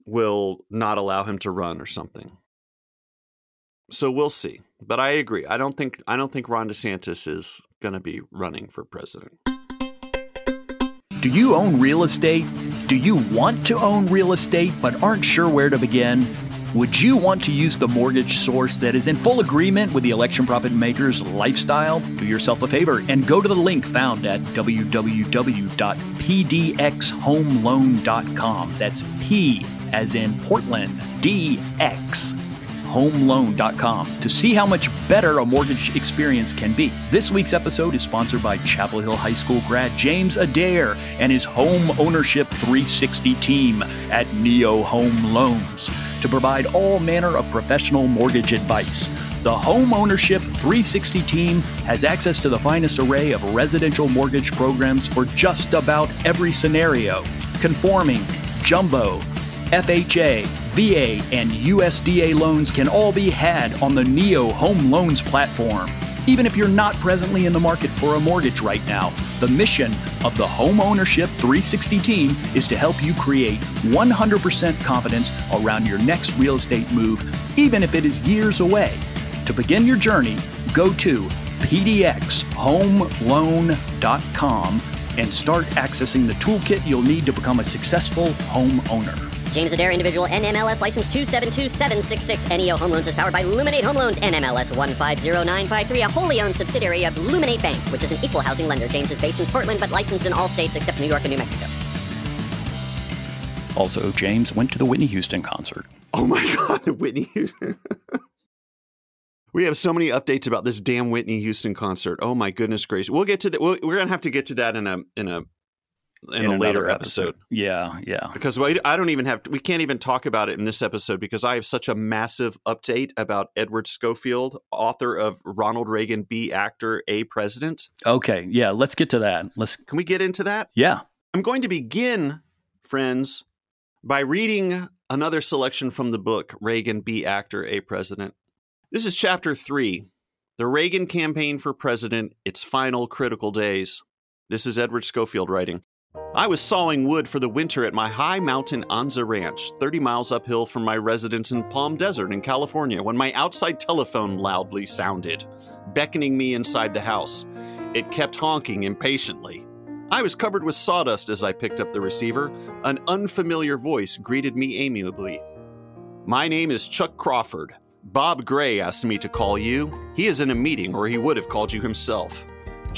will not allow him to run or something so we'll see. But I agree. I don't think I don't think Ron DeSantis is going to be running for president. Do you own real estate? Do you want to own real estate but aren't sure where to begin? Would you want to use the mortgage source that is in full agreement with the election profit maker's lifestyle? Do yourself a favor and go to the link found at www.pdxhomeloan.com. That's P as in Portland, DX homeloan.com to see how much better a mortgage experience can be. This week's episode is sponsored by Chapel Hill High School grad James Adair and his Home Ownership 360 team at Neo Home Loans to provide all manner of professional mortgage advice. The Home Ownership 360 team has access to the finest array of residential mortgage programs for just about every scenario conforming, jumbo, FHA, VA, and USDA loans can all be had on the NEO Home Loans platform. Even if you're not presently in the market for a mortgage right now, the mission of the Home Ownership 360 team is to help you create 100% confidence around your next real estate move, even if it is years away. To begin your journey, go to pdxhomeloan.com and start accessing the toolkit you'll need to become a successful homeowner. James Adair, individual NMLS license 272766. NEO Home Loans is powered by Luminate Home Loans, NMLS 150953, a wholly owned subsidiary of Luminate Bank, which is an equal housing lender. James is based in Portland, but licensed in all states except New York and New Mexico. Also, James went to the Whitney Houston concert. Oh my (laughs) God, Whitney Houston. (laughs) we have so many updates about this damn Whitney Houston concert. Oh my goodness gracious. We'll get to that. we we are going to have to get to that in a, in a in, In a later another episode. Yeah, yeah. because we, I don't even have we can't even talk about it in this episode because I have such a massive update about Edward Scofield, author of Ronald Reagan B actor A president. Okay, yeah. Let's get to that. Let's. Can we get into that? Yeah. I'm going to begin, friends, by reading another selection from the book Reagan B actor A president. This is chapter 3. The Reagan campaign for president, its final critical days. This is Edward Scofield writing. I was sawing wood for the winter at my high mountain Anza Ranch, 30 miles uphill from my residence in Palm Desert in California, when my outside telephone loudly sounded, beckoning me inside the house. It kept honking impatiently. I was covered with sawdust as I picked up the receiver. An unfamiliar voice greeted me amiably. My name is Chuck Crawford. Bob Gray asked me to call you. He is in a meeting, or he would have called you himself.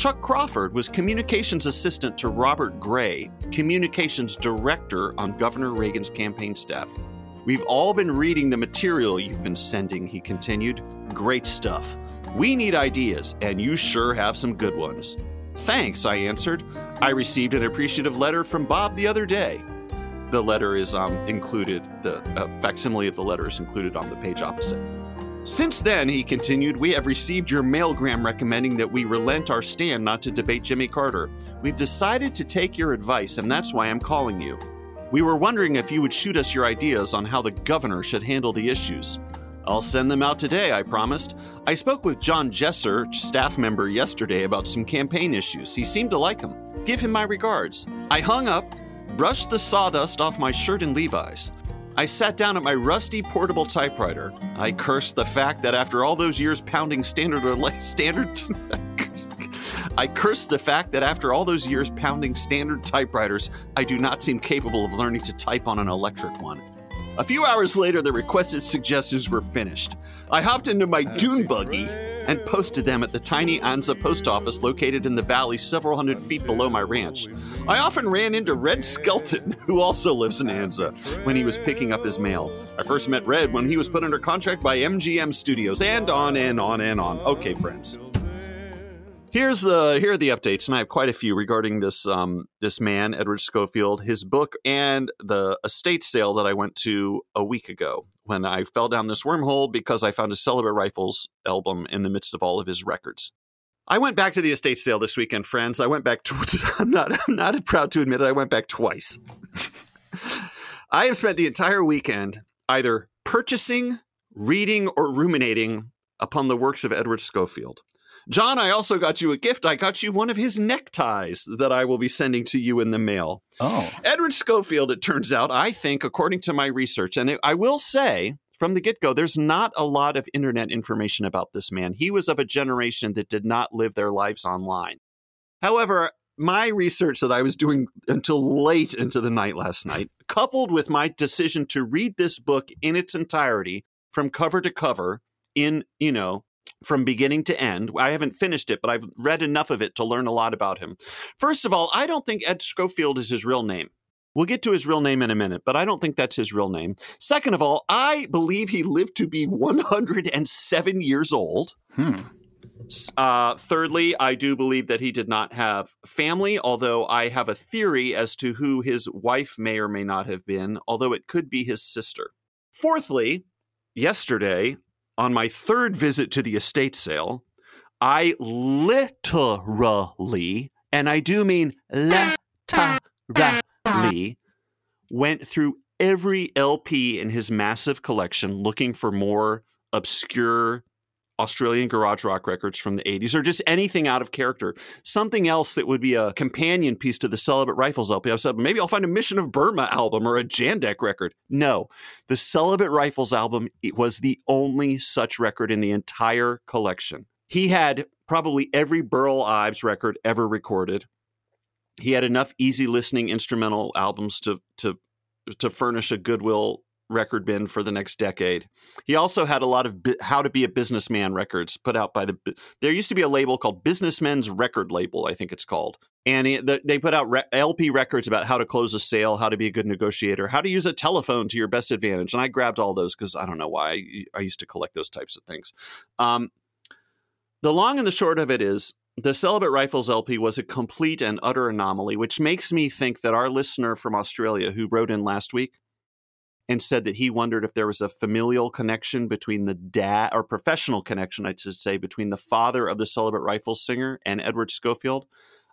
Chuck Crawford was communications assistant to Robert Gray, communications director on Governor Reagan's campaign staff. We've all been reading the material you've been sending, he continued. Great stuff. We need ideas, and you sure have some good ones. Thanks, I answered. I received an appreciative letter from Bob the other day. The letter is um, included, the uh, facsimile of the letter is included on the page opposite. Since then, he continued, we have received your mailgram recommending that we relent our stand not to debate Jimmy Carter. We've decided to take your advice, and that's why I'm calling you. We were wondering if you would shoot us your ideas on how the governor should handle the issues. I'll send them out today, I promised. I spoke with John Jesser, staff member, yesterday about some campaign issues. He seemed to like them. Give him my regards. I hung up, brushed the sawdust off my shirt and Levi's. I sat down at my rusty portable typewriter. I cursed the fact that after all those years pounding standard (laughs) standard I cursed the fact that after all those years pounding standard typewriters, I do not seem capable of learning to type on an electric one. A few hours later, the requested suggestions were finished. I hopped into my dune buggy and posted them at the tiny Anza post office located in the valley several hundred feet below my ranch. I often ran into Red Skelton, (laughs) who also lives in Anza, when he was picking up his mail. I first met Red when he was put under contract by MGM Studios, and on and on and on. Okay, friends. Here's the here are the updates, and I have quite a few regarding this um, this man, Edward Scofield, his book, and the estate sale that I went to a week ago when I fell down this wormhole because I found a Celibate Rifles album in the midst of all of his records. I went back to the estate sale this weekend, friends. I went back (laughs) to I'm not I'm not proud to admit it. I went back twice. (laughs) I have spent the entire weekend either purchasing, reading, or ruminating upon the works of Edward Scofield. Jon, I also got you a gift. I got you one of his neckties that I will be sending to you in the mail. Oh. Edward Scofield, it turns out, I think, according to my research, and I will say from the get go, there's not a lot of internet information about this man. He was of a generation that did not live their lives online. However, my research that I was doing until late into the night last night, coupled with my decision to read this book in its entirety from cover to cover in, you know, from beginning to end. I haven't finished it, but I've read enough of it to learn a lot about him. First of all, I don't think Ed Scofield is his real name. We'll get to his real name in a minute, but I don't think that's his real name. Second of all, I believe he lived to be 107 years old. Hmm. Uh, thirdly, I do believe that he did not have family, although I have a theory as to who his wife may or may not have been, although it could be his sister. Fourthly, yesterday, on my third visit to the estate sale, I literally, and I do mean literally, went through every LP in his massive collection looking for more obscure Australian garage rock records from the 80s or just anything out of character. Something else that would be a companion piece to the Celibate Rifles LP. I said, maybe I'll find a Mission of Burma album or a Jandek record. No, the Celibate Rifles album—it was the only such record in the entire collection. He had probably every Burl Ives record ever recorded. He had enough easy listening instrumental albums to to to furnish a Goodwill record bin for the next decade. He also had a lot of bi- how to be a businessman records put out by the. There used to be a label called Businessmen's Record Label, I think it's called, and he, the, they put out re- LP records about how to close a sale, how to be a good negotiator, how to use a telephone to your best advantage. And I grabbed all those because I don't know why I, I, used to collect those types of things. Um, the long and the short of it is the Celibate Rifles LP was a complete and utter anomaly, which makes me think that our listener from Australia who wrote in last week and said that he wondered if there was a familial connection between the dad or professional connection, I should say, between the father of the Celibate rifle singer and Edward Scofield.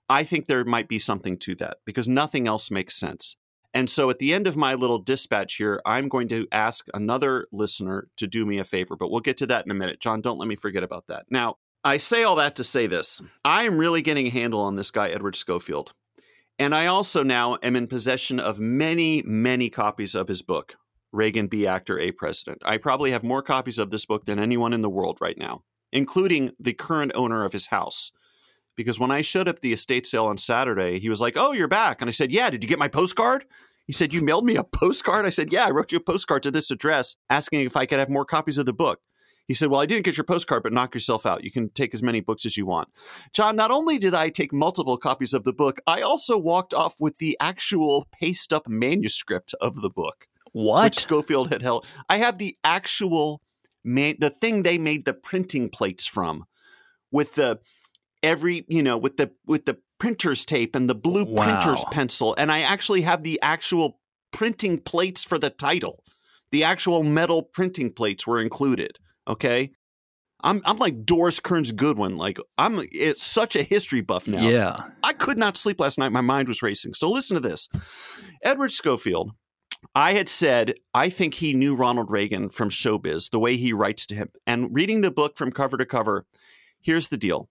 I think there might be something to that because nothing else makes sense. And so at the end of my little dispatch here, I'm going to ask another listener to do me a favor, but we'll get to that in a minute. Jon, don't let me forget about that. Now, I say all that to say this I am really getting a handle on this guy, Edward Scofield. And I also now am in possession of many, many copies of his book, Reagan B. Actor, A President. I probably have more copies of this book than anyone in the world right now, including the current owner of his house. Because when I showed up the estate sale on Saturday, he was like, Oh, you're back. And I said, Yeah, did you get my postcard? He said, You mailed me a postcard? I said, Yeah, I wrote you a postcard to this address asking if I could have more copies of the book. He said, Well, I didn't get your postcard, but knock yourself out. You can take as many books as you want. Jon, not only did I take multiple copies of the book, I also walked off with the actual paste up manuscript of the book. What? Which Scofield had held. I have the actual man, the thing they made the printing plates from with the every, you know, with the with the printer's tape and the blue wow. printer's pencil. And I actually have the actual printing plates for the title. The actual metal printing plates were included. Okay. I'm I'm like Doris Kearns Goodwin. Like I'm it's such a history buff now. Yeah. I could not sleep last night. My mind was racing. So listen to this. Edward Scofield, I had said I think he knew Ronald Reagan from showbiz, the way he writes to him. And reading the book from cover to cover, here's the deal.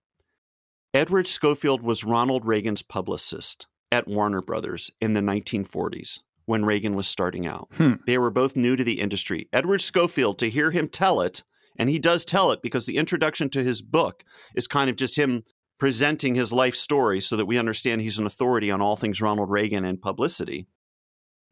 Edward Scofield was Ronald Reagan's publicist at Warner Brothers in the 1940s when Reagan was starting out. Hmm. They were both new to the industry. Edward Scofield, to hear him tell it, and he does tell it because the introduction to his book is kind of just him presenting his life story so that we understand he's an authority on all things Ronald Reagan and publicity.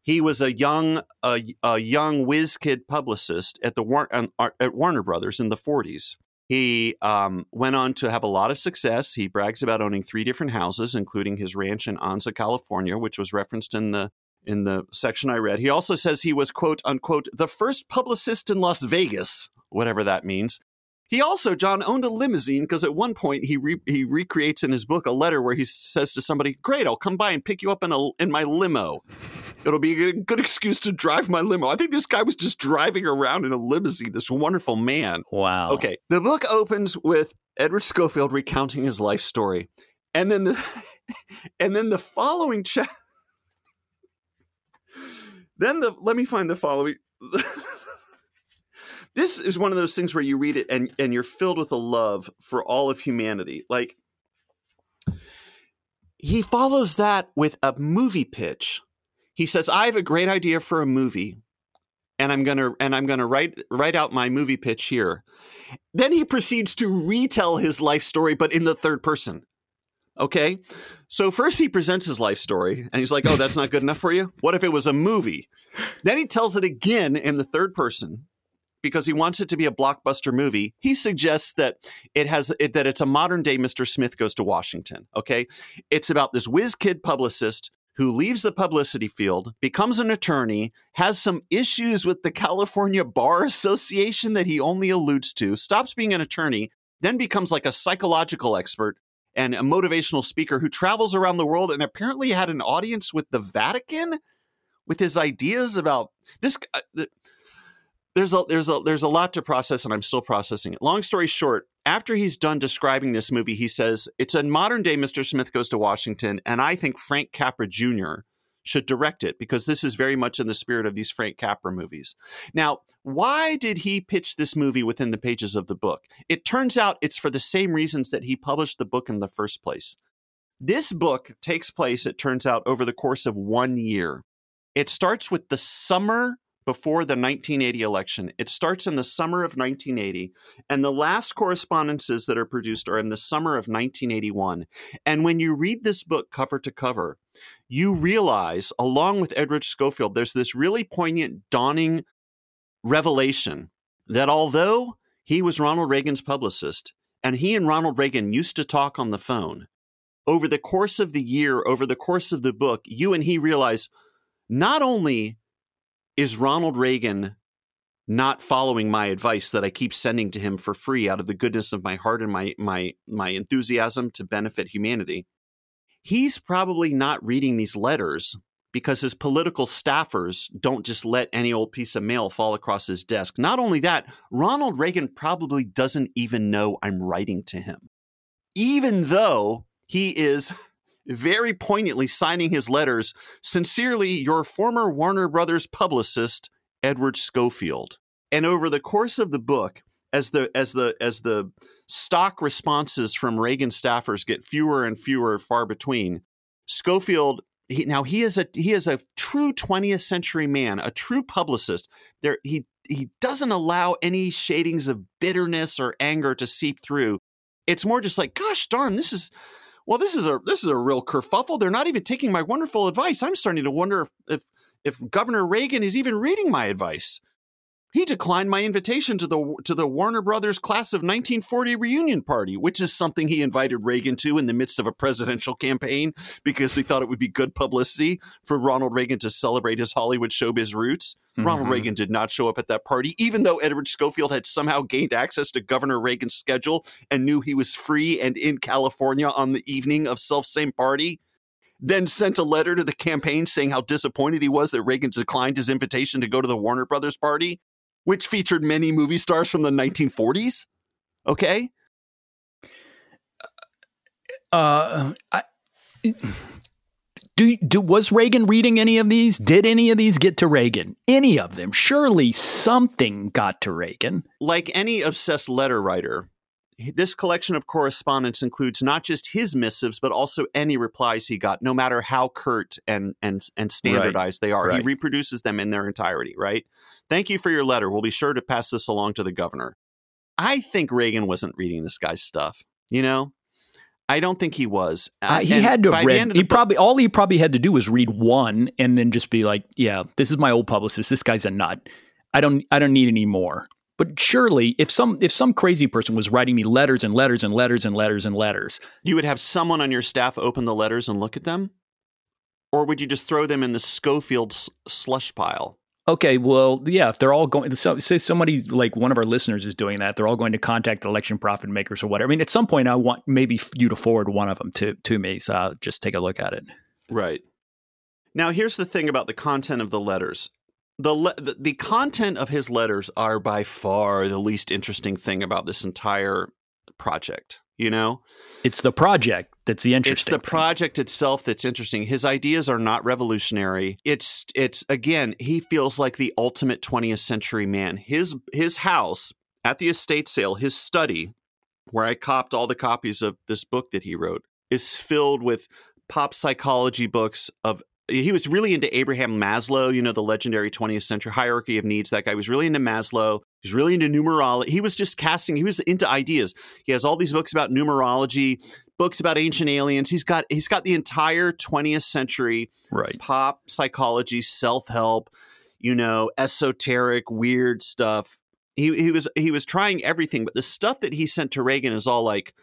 He was a young a, a young whiz kid publicist at the at Warner Brothers in the 40s. He um, went on to have a lot of success. He brags about owning three different houses, including his ranch in Anza, California, which was referenced in the in the section I read. He also says he was quote unquote the first publicist in Las Vegas, whatever that means. He also, John, owned a limousine because at one point he re- he recreates in his book a letter where he says to somebody, "Great, I'll come by and pick you up in a in my limo. It'll be a good excuse to drive my limo." I think this guy was just driving around in a limousine. This wonderful man. Wow. Okay, the book opens with Edward Scofield recounting his life story, and then the (laughs) and then the following chat. (laughs) then the let me find the following. (laughs) this is one of those things where you read it and and you're filled with a love for all of humanity. Like he follows that with a movie pitch. He says i have a great idea for a movie and i'm to and i'm to write write out my movie pitch here. Then he proceeds to retell his life story but in the third person. Okay? So first he presents his life story and he's like oh that's not good enough for you? What if it was a movie? Then he tells it again in the third person because he wants it to be a blockbuster movie. He suggests that it has it, that it's a modern day Mr. Smith goes to Washington. Okay, it's about this whiz kid publicist who leaves the publicity field, becomes an attorney, has some issues with the California Bar Association that he only alludes to, stops being an attorney, then becomes like a psychological expert and a motivational speaker who travels around the world and apparently had an audience with the Vatican with his ideas about this. Uh, there's a there's a there's a lot to process and I'm still processing it. Long story short, after he's done describing this movie, he says it's a modern day Mr. Smith goes to Washington, and I think Frank Capra Jr. should direct it because this is very much in the spirit of these Frank Capra movies. Now, why did he pitch this movie within the pages of the book? It turns out it's for the same reasons that he published the book in the first place. This book takes place, it turns out, over the course of one year. It starts with the summer before the 1980 election. It starts in the summer of 1980, and the last correspondences that are produced are in the summer of 1981. And when you read this book cover to cover, you realize, along with Edward Scofield, there's this really poignant, dawning revelation that although he was Ronald Reagan's publicist, and he and Ronald Reagan used to talk on the phone, over the course of the year, over the course of the book, you and he realize not only is Ronald Reagan not following my advice that I keep sending to him for free out of the goodness of my heart and my my my enthusiasm to benefit humanity. He's probably not reading these letters because his political staffers don't just let any old piece of mail fall across his desk. Not only that, Ronald Reagan probably doesn't even know I'm writing to him. Even though he is very poignantly signing his letters, sincerely, your former Warner Brothers publicist, Edward Scofield. And over the course of the book, as the as the as the stock responses from Reagan staffers get fewer and fewer, far between, Scofield he, now he is a he is a true 20th century man, a true publicist. There he he doesn't allow any shadings of bitterness or anger to seep through. It's more just like, gosh darn, this is well, this is a this is a real kerfuffle. They're not even taking my wonderful advice. I'm starting to wonder if if, if Governor Reagan is even reading my advice. He declined my invitation to the to the Warner Brothers class of 1940 reunion party, which is something he invited Reagan to in the midst of a presidential campaign because he thought it would be good publicity for Ronald Reagan to celebrate his Hollywood showbiz roots. Mm-hmm. Ronald Reagan did not show up at that party, even though Edward Scofield had somehow gained access to Governor Reagan's schedule and knew he was free and in California on the evening of self same party then sent a letter to the campaign saying how disappointed he was that Reagan declined his invitation to go to the Warner Brothers party which featured many movie stars from the 1940s. Okay. Uh, I, do, do was Reagan reading any of these? Did any of these get to Reagan? Any of them? Surely something got to Reagan. Like any obsessed letter writer, this collection of correspondence includes not just his missives, but also any replies he got, no matter how curt and and and standardized right. they are. Right. He reproduces them in their entirety. Right. Thank you for your letter. We'll be sure to pass this along to the governor. I think Reagan wasn't reading this guy's stuff. You know, I don't think he was. Uh, he and had to have read. He book, probably all he probably had to do was read one and then just be like, "Yeah, this is my old publicist. This guy's a nut. I don't. I don't need any more." But surely, if some if some crazy person was writing me letters and letters and letters and letters and letters, you would have someone on your staff open the letters and look at them, or would you just throw them in the Scofield slush pile? Okay, well, yeah, if they're all going, so, say somebody's like one of our listeners is doing that, they're all going to contact election profit makers or whatever. I mean, at some point, I want maybe you to forward one of them to to me, so I'll just take a look at it. Right. Now, here's the thing about the content of the letters the, the the content of his letters are by far the least interesting thing about this entire project. You know, it's the project that's the interesting. It's the project itself that's interesting. His ideas are not revolutionary. It's it's again, he feels like the ultimate 20th century man. His his house at the estate sale, his study, where I copped all the copies of this book that he wrote, is filled with pop psychology books of he was really into Abraham Maslow, you know, the legendary 20th century hierarchy of needs. That guy was really into Maslow. He's really into numerology. He was just casting, he was into ideas. He has all these books about numerology, books about ancient aliens. He's got he's got the entire 20th century right. pop psychology, self-help, you know, esoteric, weird stuff. He he was he was trying everything, but the stuff that he sent to Reagan is all like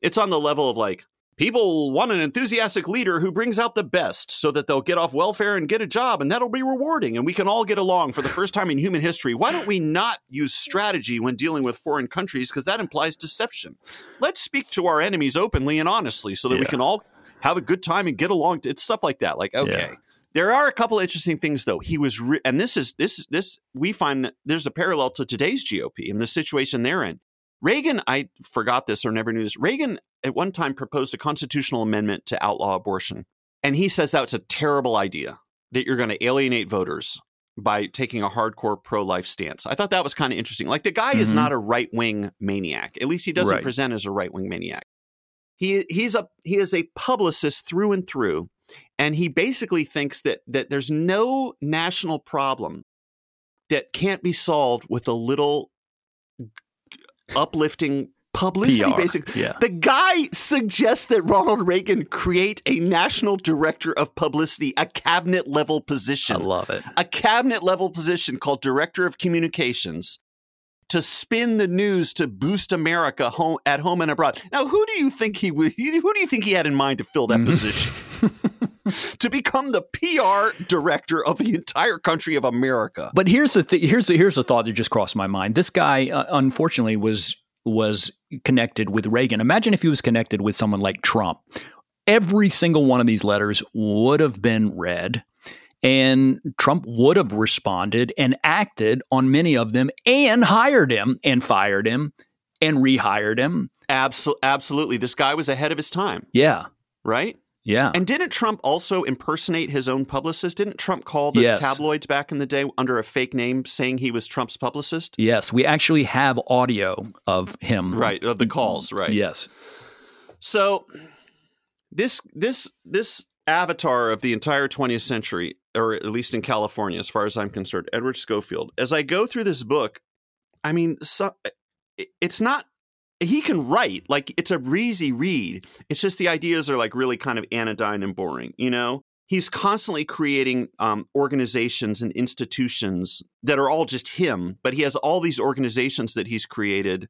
it's on the level of like People want an enthusiastic leader who brings out the best so that they'll get off welfare and get a job, and that'll be rewarding, and we can all get along for the first time in human history. Why don't we not use strategy when dealing with foreign countries? Because that implies deception. Let's speak to our enemies openly and honestly so that yeah. we can all have a good time and get along. It's stuff like that. Like, okay. Yeah. There are a couple interesting things though. He was, re- and this is this this we find that there's a parallel to today's GOP and the situation they're in. Reagan, I forgot this or never knew this. Reagan at one time proposed a constitutional amendment to outlaw abortion. And he says that's a terrible idea, that you're going to alienate voters by taking a hardcore pro life stance. I thought that was kind of interesting. Like the guy mm-hmm. is not a right wing maniac. At least he doesn't right. present as a right wing maniac. He he's a he is a publicist through and through, and he basically thinks that that there's no national problem that can't be solved with a little uplifting publicity PR, basically. Yeah. The guy suggests that Ronald Reagan create a national director of publicity, a cabinet level position. I love it. A cabinet level position called director of communications to spin the news to boost America home at home and abroad. Now, who do you think he would? Who do you think he had in mind to fill that mm-hmm. position? (laughs) (laughs) to become the PR director of the entire country of America. But here's the th- here's a, here's a thought that just crossed my mind. This guy, uh, unfortunately, was was connected with Reagan. Imagine if he was connected with someone like Trump. Every single one of these letters would have been read, and Trump would have responded and acted on many of them, and hired him and fired him and rehired him. Absol- absolutely, this guy was ahead of his time. Yeah, right. Yeah. And didn't Trump also impersonate his own publicist? Didn't Trump call the yes. tabloids back in the day under a fake name saying he was Trump's publicist? Yes, we actually have audio of him. Right, of the calls, right. Yes. So this this this avatar of the entire 20th century or at least in California as far as I'm concerned, Edward Scofield. As I go through this book, I mean, so, it's not he can write like it's a breezy read. It's just the ideas are like really kind of anodyne and boring you know? He's constantly creating um, organizations and institutions that are all just him but he has all these organizations that he's created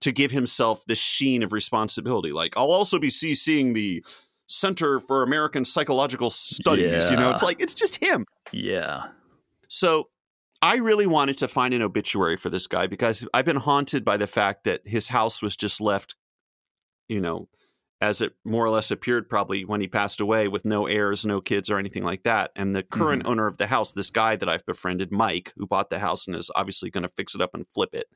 to give himself this sheen of responsibility. Like i'll also be ccing the center for american psychological studies yeah. you know? It's like it's just him. Yeah. So I really wanted to find an obituary for this guy because I've been haunted by the fact that his house was just left, you know, as it more or less appeared probably when he passed away with no heirs, no kids, or anything like that. And the current mm-hmm. owner of the house, this guy that I've befriended, Mike, who bought the house and is obviously going to fix it up and flip it,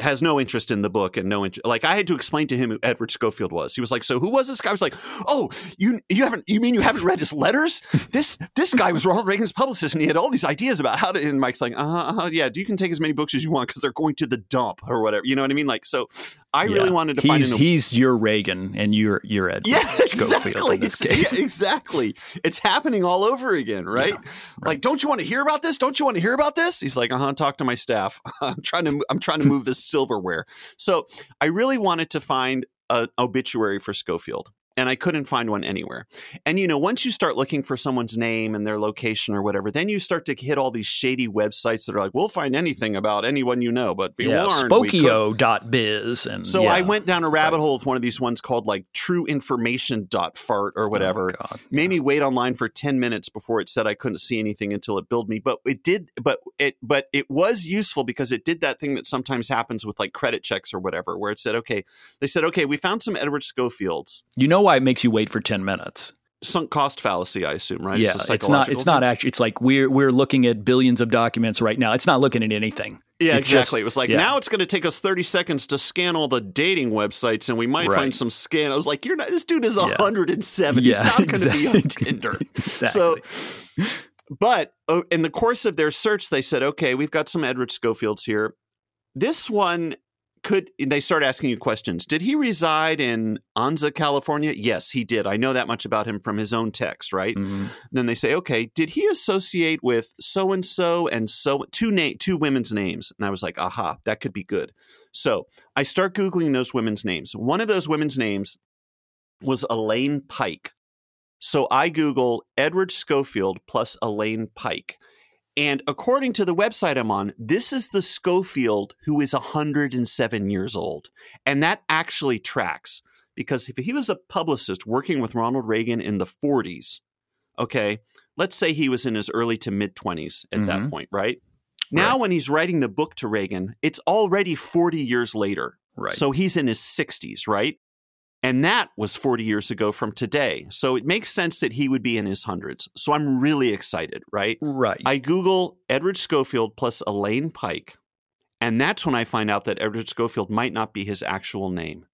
has no interest in the book and no interest. Like I had to explain to him who Edward Scofield was. He was like, "So who was this guy?" I was like, "Oh, you you haven't you mean you haven't read his letters? (laughs) This this guy was Ronald Reagan's publicist, and he had all these ideas about how to." And Mike's like, "Uh huh, uh-huh, yeah, you can take as many books as you want because they're going to the dump or whatever." You know what I mean? Like, so I yeah. really wanted to he's, find. An, he's your Reagan, and you're you're Edward yeah, exactly, (laughs) yeah, exactly. It's happening all over again, right? Yeah, right? Like, don't you want to hear about this? Don't you want to hear about this? He's like, "Uh huh." Talk to my staff. (laughs) I'm trying to I'm trying to move the silverware. so I really wanted to find an obituary for Scofield and I couldn't find one anywhere. And you know, once you start looking for someone's name and their location or whatever, then you start to hit all these shady websites that are like, "We'll find anything about anyone you know," but be yeah, warned, Spokeo.biz. And so yeah. I went down a rabbit hole with one of these ones called like TrueInformation.fart or oh, whatever. Oh, Made me wait online for ten minutes before it said I couldn't see anything until it billed me. But it did. But it but it was useful because it did that thing that sometimes happens with like credit checks or whatever, where it said, "Okay," they said, "Okay, we found some Edward Schofields." You know why it makes you wait for 10 minutes sunk cost fallacy i assume right yeah it's, it's not it's thing? not actually it's like we're we're looking at billions of documents right now it's not looking at anything yeah it's exactly just, it was like yeah. now it's going to take us 30 seconds to scan all the dating websites and we might right. find some scan i was like you're not this dude is Yeah. 107 Yeah, he's not going to be on (laughs) tinder (laughs) exactly. so but oh, in the course of their search they said okay we've got some edward schofields here this one could they start asking you questions. Did he reside in anza california? Yes he did. I know that much about him from his own text right? Mhm. then they say okay did he associate with so and so and so two name two women's names. And i was like aha that could be good. So i start googling those women's names. One of those women's names was elaine pike. So i google edward scofield plus elaine pike and according to the website I'm on, this is the Scofield who is 107 years old. And that actually tracks because if he was a publicist working with Ronald Reagan in the 40s, okay, let's say he was in his early to mid 20s at that Mhm. point, right? Now, Right. when he's writing the book to Reagan, it's already 40 years later. right So he's in his 60s, right? And that was 40 years ago from today. So it makes sense that he would be in his hundreds. So I'm really excited, right? right I Google Edward Scofield plus Elaine Pike, and that's when I find out that Edward Scofield might not be his actual name.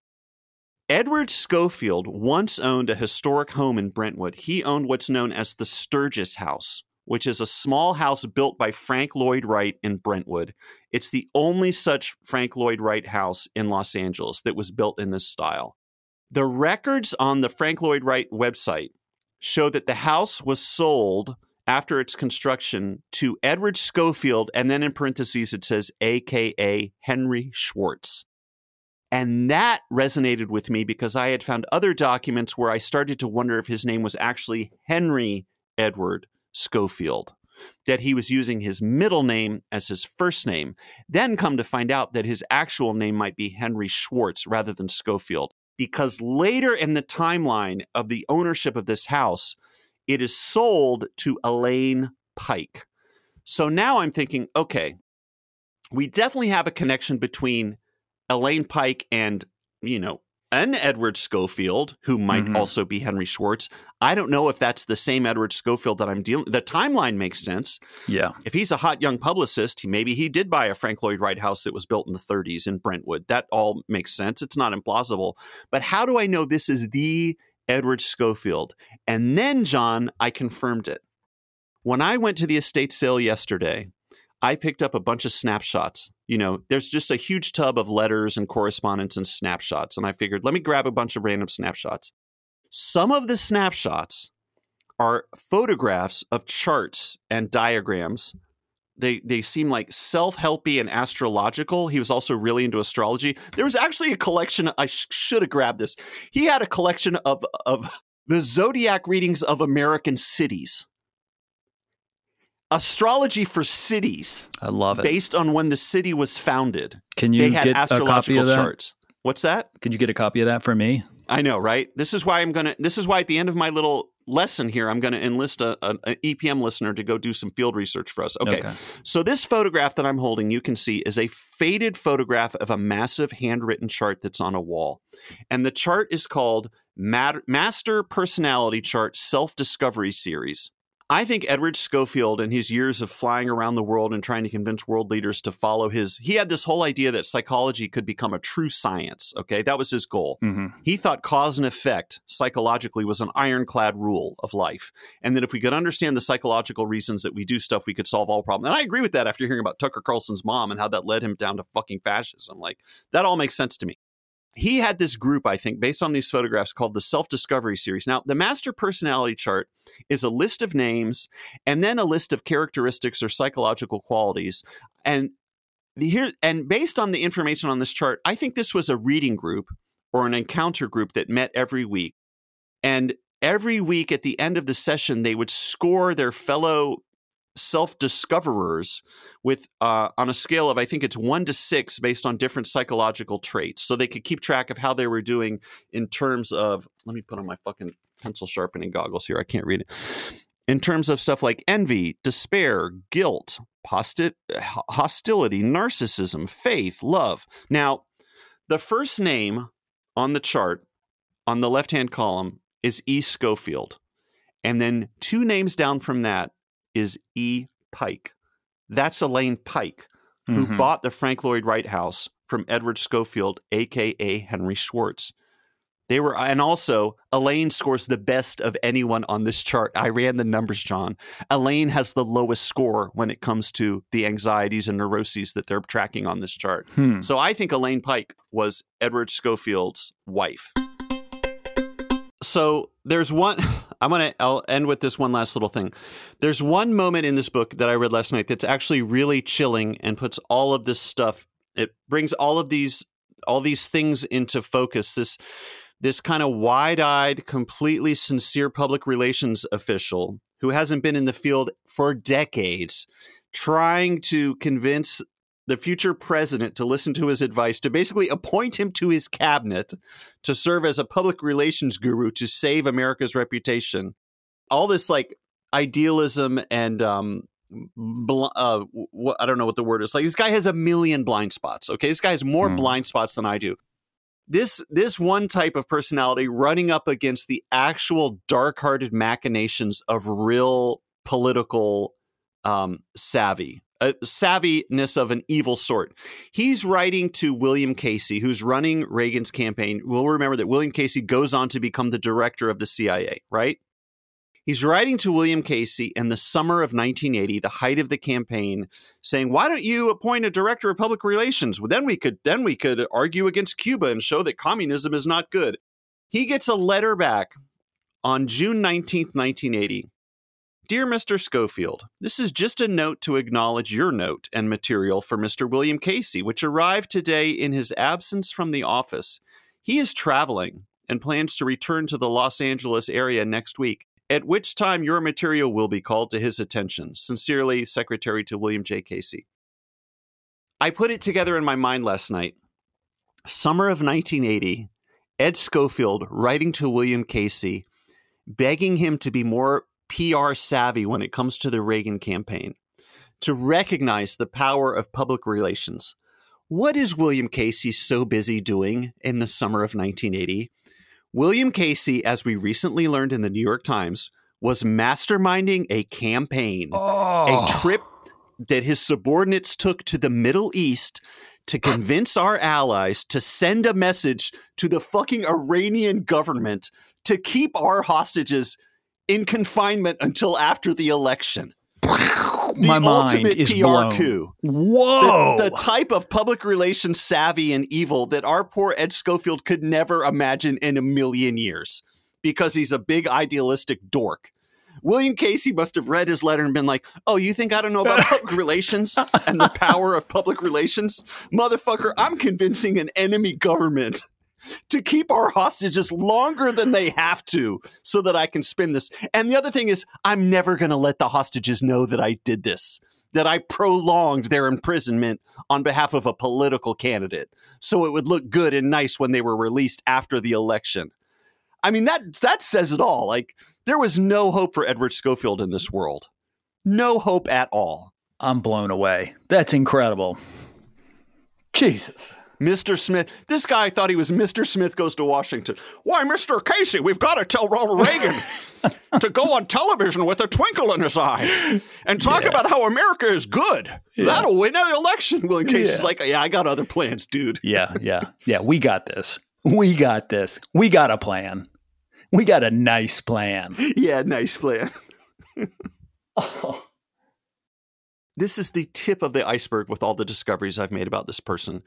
Edward Scofield once owned a historic home in Brentwood. He owned what's known as the Sturgis House, which is a small house built by Frank Lloyd Wright in Brentwood. It's the only such Frank Lloyd Wright house in Los Angeles that was built in this style. The records on the Frank Lloyd Wright website show that the house was sold after its construction to Edward Scofield, and then in parentheses it says AKA Henry Schwartz. And that resonated with me because I had found other documents where I started to wonder if his name was actually Henry Edward Scofield, that he was using his middle name as his first name. Then come to find out that his actual name might be Henry Schwartz rather than Scofield. Because later in the timeline of the ownership of this house, it is sold to Elaine Pike. So now I'm thinking, okay, we definitely have a connection between Elaine Pike and, you know, an Edward Scofield, who might Mhm. also be Henry Schwartz. I don't know if that's the same Edward Scofield that I'm dealing. The timeline makes sense. Yeah. If he's a hot young publicist, he, maybe he did buy a Frank Lloyd Wright house that was built in the 30s in Brentwood. That all makes sense. It's not implausible. But how do I know this is the Edward Scofield? And then, Jon, I confirmed it. When I went to the estate sale yesterday, I picked up a bunch of snapshots. You know, there's just a huge tub of letters and correspondence and snapshots. And I figured, let me grab a bunch of random snapshots. Some of the snapshots are photographs of charts and diagrams. They they seem like self-helpy and astrological. He was also really into astrology. There was actually a collection. I sh- should have grabbed this. He had a collection of of the zodiac readings of American cities. Astrology for cities I love it. based on when the city was founded. Can you they had get a copy astrological of that? charts. What's that? Could you get a copy of that for me? I know, right? This is why I'm gonna. This is why at the end of my little lesson here, I'm gonna enlist a, a, a EPM listener to go do some field research for us. Okay. So this photograph that I'm holding, you can see, is a faded photograph of a massive handwritten chart that's on a wall, and the chart is called Master Personality Chart Self Discovery Series. I think Edward Scofield and his years of flying around the world and trying to convince world leaders to follow his, he had this whole idea that psychology could become a true science. Okay. That was his goal. hmm He thought cause and effect psychologically was an ironclad rule of life. And that if we could understand the psychological reasons that we do stuff, we could solve all problems. And I agree with that after hearing about Tucker Carlson's mom and how that led him down to fucking fascism. Like, that all makes sense to me. He had this group, I think, based on these photographs called the Self Discovery Series. Now, the master personality chart is a list of names and then a list of characteristics or psychological qualities. And the, here and based on the information on this chart, I think this was a reading group or an encounter group that met every week. And every week at the end of the session, they would score their fellow self discoverers with uh, on a scale of I think it's one to six based on different psychological traits, so they could keep track of how they were doing in terms of. Let me put on my fucking pencil sharpening goggles here. I can't read it. In terms of stuff like envy, despair, guilt, hosti- hostility, narcissism, faith, love. Now, the first name on the chart on the left hand column is E. Scofield. And then two names down from that is E. Pike. That's Elaine Pike, who Mhm. bought the Frank Lloyd Wright house from Edward Scofield, aka Henry Schwartz. They were, and also Elaine scores the best of anyone on this chart. I ran the numbers, Jon. Elaine has the lowest score when it comes to the anxieties and neuroses that they're tracking on this chart. Hmm. So I think Elaine Pike was Edward Scofield's wife. So there's one. I'm gonna. I'll end with this one last little thing. There's one moment in this book that I read last night that's actually really chilling and puts all of this stuff. It brings all of these all these things into focus. This this kind of wide-eyed, completely sincere public relations official who hasn't been in the field for decades, trying to convince the future president to listen to his advice to basically appoint him to his cabinet to serve as a public relations guru to save America's reputation. All this like idealism and um bl- uh wh- I don't know what the word is. Like this guy has a million blind spots, okay? This guy has more Hmm. blind spots than I do. This this one type of personality running up against the actual dark-hearted machinations of real political um savvy a savviness of an evil sort. He's writing to William Casey, who's running Reagan's campaign. We'll remember that William Casey goes on to become the director of the CIA, right? He's writing to William Casey in the summer of 1980, the height of the campaign, saying, "Why don't you appoint a director of public relations? Well, then we could then we could argue against Cuba and show that communism is not good." He gets a letter back on June 19th, 1980. Dear Mr. Scofield, this is just a note to acknowledge your note and material for Mr. William Casey, which arrived today in his absence from the office. He is traveling and plans to return to the Los Angeles area next week, at which time your material will be called to his attention. Sincerely, Secretary to William J. Casey. I put it together in my mind last night. Summer of 1980, Ed Scofield writing to William Casey, begging him to be more PR savvy when it comes to the Reagan campaign, to recognize the power of public relations. What is William Casey so busy doing in the summer of 1980? William Casey, as we recently learned in the New York Times, was masterminding a campaign, Oh. a trip that his subordinates took to the Middle East to convince our allies to send a message to the fucking Iranian government to keep our hostages in confinement until after the election. (laughs) The My mind ultimate is PR blown. coup. Whoa! The, the type of public relations savvy and evil that our poor Ed Scofield could never imagine in a million years because he's a big idealistic dork. William Casey must have read his letter and been like, Oh, you think I don't know about (laughs) public relations and the power of public relations? Motherfucker, I'm convincing an enemy government to keep our hostages longer than they have to so that I can spin this. And the other thing is, I'm never going to let the hostages know that I did this, that I prolonged their imprisonment on behalf of a political candidate so it would look good and nice when they were released after the election. I mean, that, that says it all. Like, there was no hope for Edward Scofield in this world. No hope at all. I'm blown away. That's incredible. Jesus. Mr. Smith. This guy thought he was Mr. Smith goes to Washington. Why, Mr. Casey, we've got to tell Ronald Reagan (laughs) to go on television with a twinkle in his eye and talk Yeah. about how America is good. Yeah. That'll win the election. William Casey's Yeah. like, yeah, I got other plans, dude. Yeah, yeah, yeah. We got this. We got this. We got a plan. We got a nice plan. Yeah, nice plan. (laughs) Oh, This is the tip of the iceberg with all the discoveries I've made about this person.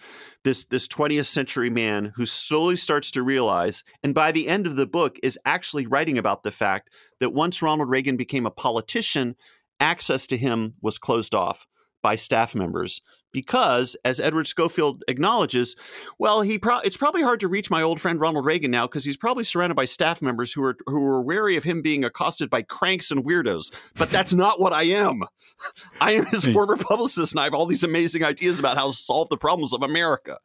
This this 20th century man who slowly starts to realize and by the end of the book is actually writing about the fact that once Ronald Reagan became a politician, access to him was closed off by staff members because as Edward Scofield acknowledges, well, he pro- it's probably hard to reach my old friend Ronald Reagan now because he's probably surrounded by staff members who are who are wary of him being accosted by cranks and weirdos. But that's not what I am. (laughs) I am his former publicist, and I have all these amazing ideas about how to solve the problems of America.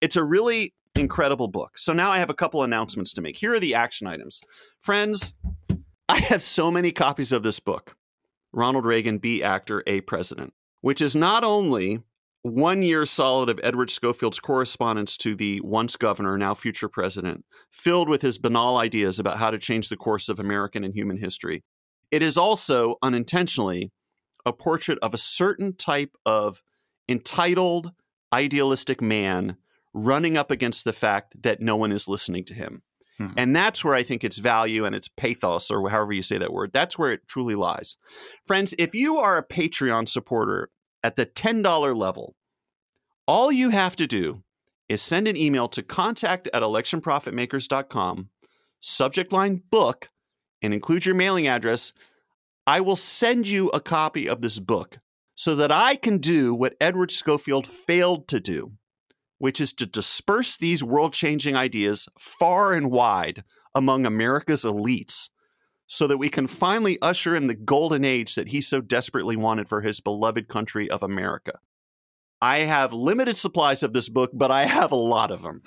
It's a really incredible book. So now I have a couple announcements to make. Here are the action items. Friends, I have so many copies of this book Ronald Reagan, B Actor, A President, which is not only one year solid of Edward Scofield's correspondence to the once governor, now future president, filled with his banal ideas about how to change the course of American and human history. It is also unintentionally a portrait of a certain type of entitled, idealistic man running up against the fact that no one is listening to him. Mhm. And that's where I think its value and its pathos, or however you say that word, that's where it truly lies. Friends, if you are a Patreon supporter at the $10 level, all you have to do is send an email to contact at electionprofitmakers.com, subject line book, and include your mailing address. I will send you a copy of this book so that I can do what Edward Scofield failed to do, which is to disperse these world changing ideas far and wide among America's elites so that we can finally usher in the golden age that he so desperately wanted for his beloved country of America. I have limited supplies of this book, but I have a lot of them.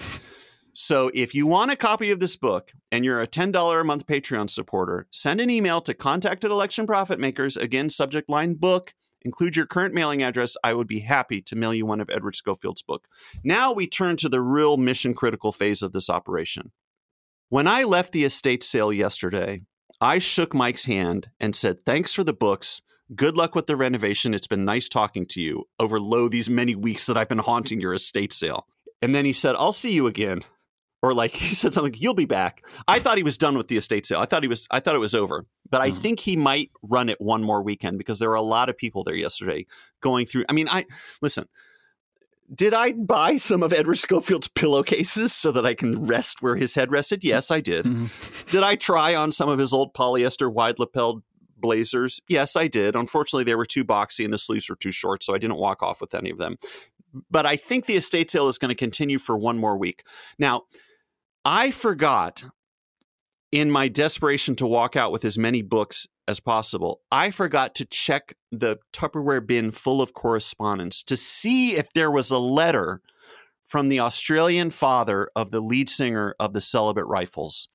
So if you want a copy of this book and you're a $10 a month Patreon supporter, send an email to contact at Election Profit Makers. Again, subject line book. Include your current mailing address. I would be happy to mail you one of Edward Scofield's book. Now we turn to the real mission critical phase of this operation. When I left the estate sale yesterday, I shook Mike's hand and said, Thanks for the books. Good luck with the renovation. It's been nice talking to you over lo these many weeks that I've been haunting your estate sale. And then he said, I'll see you again. Or like (laughs) he said something, you'll be back. I thought he was done with the estate sale. I thought he was I thought it was over. But I Mhm. think he might run it one more weekend because there were a lot of people there yesterday going through. I mean, I listen, did I buy some of Edward Scofield's pillowcases so that I can rest where his head rested? Yes, I did. Mhm. Did I try on some of his old polyester wide lapelled blazers? Yes, I did. Unfortunately, they were too boxy and the sleeves were too short, so I didn't walk off with any of them. But I think the estate sale is going to continue for one more week. Now, I forgot in my desperation to walk out with as many books as possible, I forgot to check the Tupperware bin full of correspondence to see if there was a letter from the Australian father of the lead singer of the Celibate Rifles.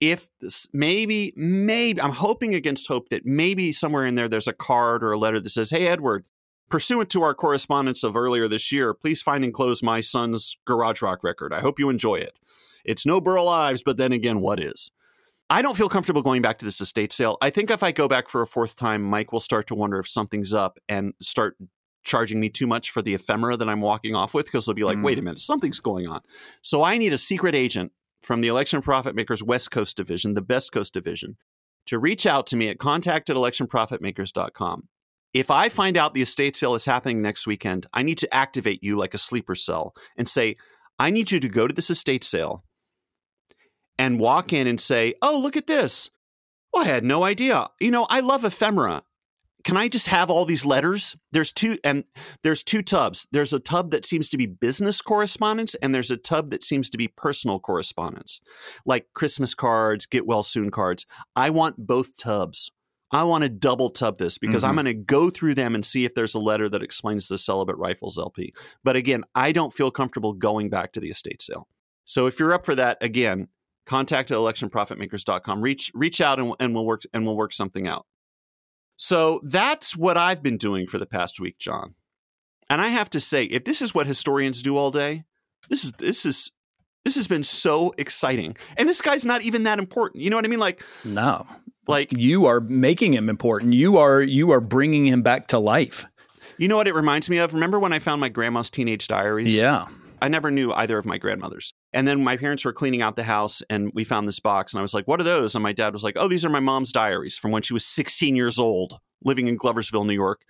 If this, maybe, maybe, I'm hoping against hope that maybe somewhere in there there's a card or a letter that says, Hey, Edward, pursuant to our correspondence of earlier this year, please find enclosed my son's garage rock record. I hope you enjoy it. It's no Burl Ives, but then again, what is? I don't feel comfortable going back to this estate sale. I think if I go back for a fourth time, Mike will start to wonder if something's up and start charging me too much for the ephemera that I'm walking off with because they'll be like, mm. wait a minute, something's going on. So I need a secret agent from the Election Profit Makers West Coast Division, the Best Coast Division, to reach out to me at contact at electionprofitmakers.com. If I find out the estate sale is happening next weekend, I need to activate you like a sleeper cell and say, I need you to go to this estate sale and walk in and say, "Oh, look at this." Well, I had no idea. You know, I love ephemera. Can I just have all these letters? There's two and there's two tubs. There's a tub that seems to be business correspondence and there's a tub that seems to be personal correspondence. Like Christmas cards, get well soon cards. I want both tubs. I want to double tub this because mm-hmm. I'm going to go through them and see if there's a letter that explains the Celibate Rifles LP. But again, I don't feel comfortable going back to the estate sale. So if you're up for that, again, contact at electionprofitmakers.com. Reach reach out and, and we'll work and we'll work something out. So that's what I've been doing for the past week, Jon. And I have to say, if this is what historians do all day, this is this is this has been so exciting. And this guy's not even that important. You know what I mean? Like no, like you are making him important. You are you are bringing him back to life. You know what it reminds me of? Remember when I found my grandma's teenage diaries? Yeah. I never knew either of my grandmothers. And then my parents were cleaning out the house and we found this box and I was like, what are those? And my dad was like, oh, these are my mom's diaries from when she was 16 years old, living in Gloversville, New York,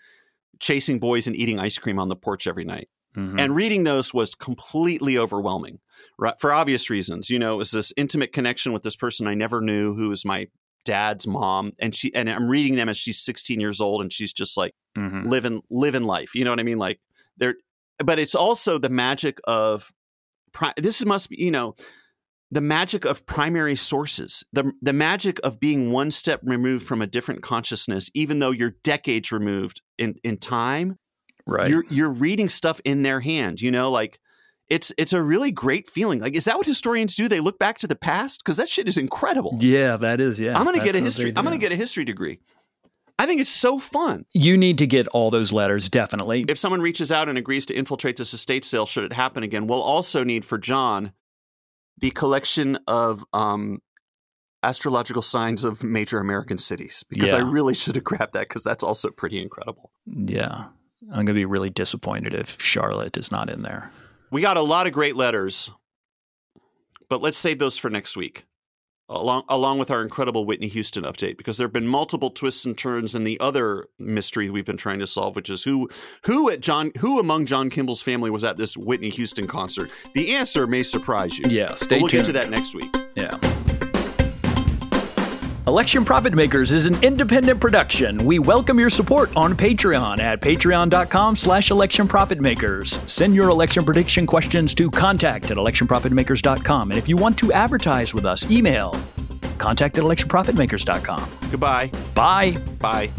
chasing boys and eating ice cream on the porch every night. Mm-hmm. And reading those was completely overwhelming, right? For obvious reasons. You know, it was this intimate connection with this person I never knew who was my dad's mom and she and I'm reading them as she's 16 years old and she's just like mm-hmm. living living life. You know what I mean? Like they're but it's also the magic of pri- this must be you know the magic of primary sources the the magic of being one step removed from a different consciousness even though you're decades removed in in time right. you're you're reading stuff in their hand you know like it's it's a really great feeling. Like is that what historians do? They look back to the past? Because that shit is incredible. Yeah that is yeah. I'm gonna get a history i'm gonna get a history degree I think it's so fun. You need to get all those letters, definitely. If someone reaches out and agrees to infiltrate this estate sale, should it happen again, we'll also need for Jon the collection of um, astrological signs of major American cities because yeah. I really (laughs) should have grabbed that because that's also pretty incredible. Yeah. I'm going to be really disappointed if Charlotte is not in there. We got a lot of great letters, but let's save those for next week along along with our incredible Whitney Houston update because there have been multiple twists and turns in the other mystery we've been trying to solve, which is who who at John who among John Kimball's family was at this Whitney Houston concert. The answer may surprise you. Yeah, stay we'll tuned. get to that next week. Yeah. Election Profit Makers is an independent production. We welcome your support on Patreon at patreon.com slash election profit makers. Send your election prediction questions to contact at electionprofitmakers.com. And if you want to advertise with us, email contact at electionprofitmakers.com. Goodbye. Bye. Bye.